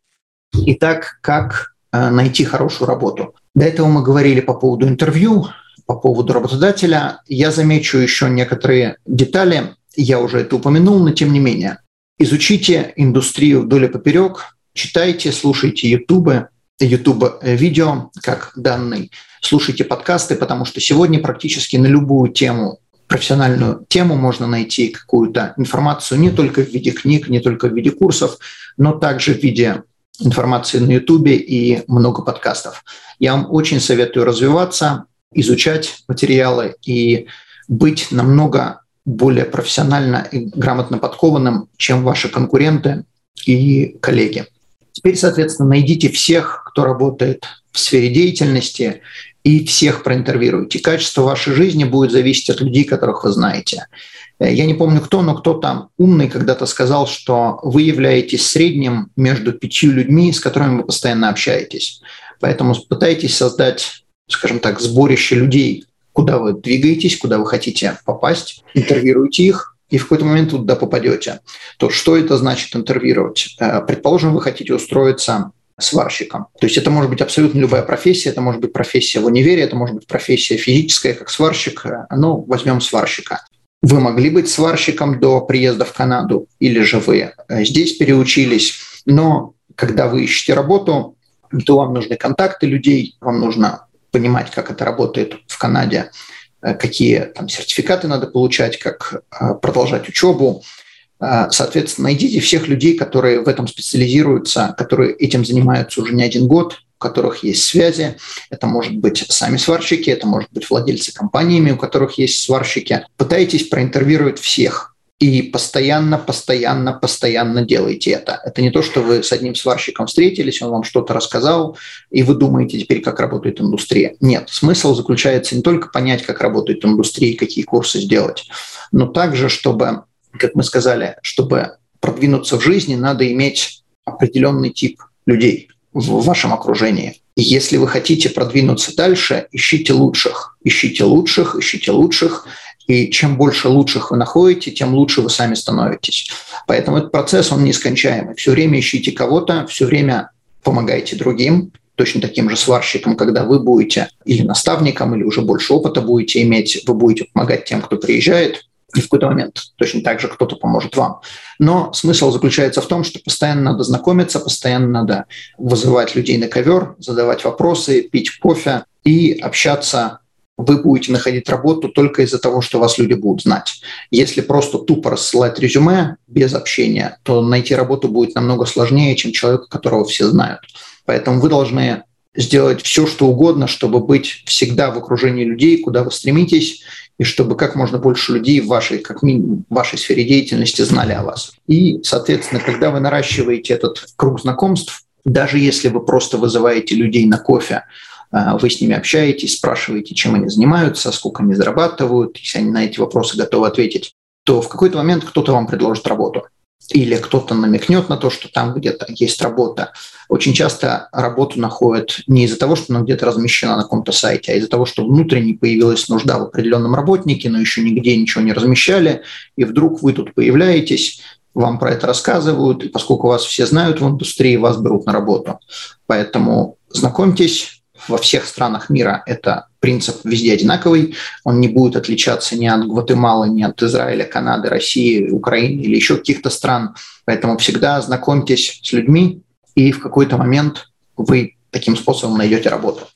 Итак, как э, найти хорошую работу? До этого мы говорили по поводу интервью по поводу работодателя. Я замечу еще некоторые детали, я уже это упомянул, но тем не менее. Изучите индустрию вдоль и поперек, читайте, слушайте YouTube, YouTube видео как данный, слушайте подкасты, потому что сегодня практически на любую тему профессиональную тему можно найти какую-то информацию не только в виде книг, не только в виде курсов, но также в виде информации на YouTube и много подкастов. Я вам очень советую развиваться, изучать материалы и быть намного более профессионально и грамотно подкованным, чем ваши конкуренты и коллеги. Теперь, соответственно, найдите всех, кто работает в сфере деятельности, и всех проинтервьюируйте. Качество вашей жизни будет зависеть от людей, которых вы знаете. Я не помню кто, но кто-то умный когда-то сказал, что вы являетесь средним между пятью людьми, с которыми вы постоянно общаетесь. Поэтому пытайтесь создать скажем так, сборище людей, куда вы двигаетесь, куда вы хотите попасть, интервьюируйте их, и в какой-то момент туда попадете. То что это значит интервьюировать? Э, предположим, вы хотите устроиться сварщиком. То есть это может быть абсолютно любая профессия, это может быть профессия в универе, это может быть профессия физическая, как сварщик. Э, ну, возьмем сварщика. Вы могли быть сварщиком до приезда в Канаду, или же вы э, здесь переучились, но когда вы ищете работу, то вам нужны контакты людей, вам нужно понимать, как это работает в Канаде, э, какие там сертификаты надо получать, как продолжать учебу. Э, соответственно, найдите всех людей, которые в этом специализируются, которые этим занимаются уже не один год, у которых есть связи. Это может быть сами сварщики, это может быть владельцы компаниями, у которых есть сварщики. Пытайтесь проинтервьюировать всех, и постоянно, постоянно, постоянно делайте это. Это не то, что вы с одним сварщиком встретились, он вам что-то рассказал, и вы думаете теперь, как работает индустрия. Нет, смысл заключается не только понять, как работает индустрия, какие курсы сделать, но также, чтобы, как мы сказали, чтобы продвинуться в жизни, надо иметь определенный тип людей в вашем окружении. И если вы хотите продвинуться дальше, ищите лучших, ищите лучших, ищите лучших, и чем больше лучших вы находите, тем лучше вы сами становитесь. Поэтому этот процесс, он нескончаемый. Все время ищите кого-то, все время помогайте другим, точно таким же сварщиком, когда вы будете или наставником, или уже больше опыта будете иметь, вы будете помогать тем, кто приезжает, и в какой-то момент точно так же кто-то поможет вам. Но смысл заключается в том, что постоянно надо знакомиться, постоянно надо вызывать людей на ковер, задавать вопросы, пить кофе и общаться вы будете находить работу только из-за того, что вас люди будут знать. Если просто тупо рассылать резюме без общения, то найти работу будет намного сложнее, чем человека, которого все знают. Поэтому вы должны сделать все, что угодно, чтобы быть всегда в окружении людей, куда вы стремитесь, и чтобы как можно больше людей в вашей, как минимум, в вашей сфере деятельности знали о вас. И, соответственно, когда вы наращиваете этот круг знакомств, даже если вы просто вызываете людей на кофе, а, вы с ними общаетесь, спрашиваете, чем они занимаются, сколько они зарабатывают, если они на эти вопросы готовы ответить, то в какой-то момент кто-то вам предложит работу или кто-то намекнет на то, что там где-то есть работа. Очень часто работу находят не из-за того, что она где-то размещена на каком-то сайте, а из-за того, что внутренне появилась нужда в определенном работнике, но еще нигде ничего не размещали, и вдруг вы тут появляетесь, вам про это рассказывают, и поскольку вас все знают в индустрии, вас берут на работу. Поэтому знакомьтесь, во всех странах мира это принцип везде одинаковый, он не будет отличаться ни от Гватемалы, ни от Израиля, Канады, России, Украины или еще каких-то стран. Поэтому всегда знакомьтесь с людьми, и в какой-то момент вы таким способом найдете работу.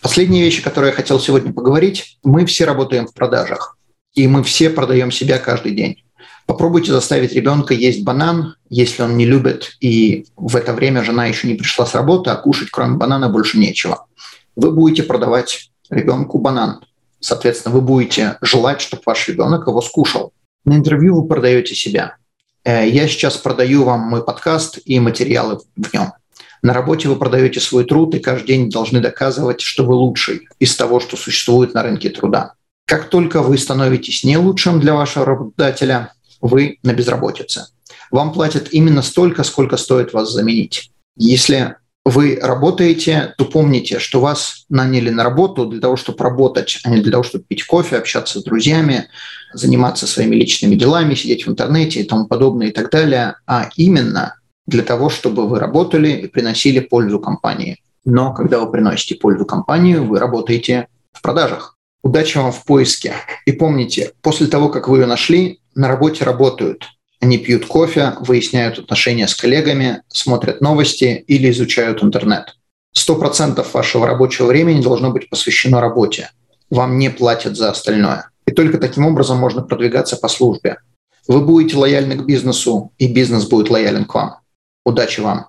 Последняя вещь, о которой я хотел сегодня поговорить. Мы все работаем в продажах, и мы все продаем себя каждый день. Попробуйте заставить ребенка есть банан, если он не любит, и в это время жена еще не пришла с работы, а кушать кроме банана больше нечего. Вы будете продавать ребенку банан. Соответственно, вы будете желать, чтобы ваш ребенок его скушал. На интервью вы продаете себя. Э, я сейчас продаю вам мой подкаст и материалы в нем. На работе вы продаете свой труд и каждый день должны доказывать, что вы лучший из того, что существует на рынке труда. Как только вы становитесь не лучшим для вашего работодателя, вы на безработице. Вам платят именно столько, сколько стоит вас заменить. Если вы работаете, то помните, что вас наняли на работу для того, чтобы работать, а не для того, чтобы пить кофе, общаться с друзьями, заниматься своими личными делами, сидеть в интернете и тому подобное и так далее, а именно для того, чтобы вы работали и приносили пользу компании. Но когда вы приносите пользу компании, вы работаете в продажах. Удачи вам в поиске. И помните, после того, как вы ее нашли, на работе работают. Они пьют кофе, выясняют отношения с коллегами, смотрят новости или изучают интернет. 100% вашего рабочего времени должно быть посвящено работе. Вам не платят за остальное. И только таким образом можно продвигаться по службе. Вы будете лояльны к бизнесу, и бизнес будет лоялен к вам. Удачи вам!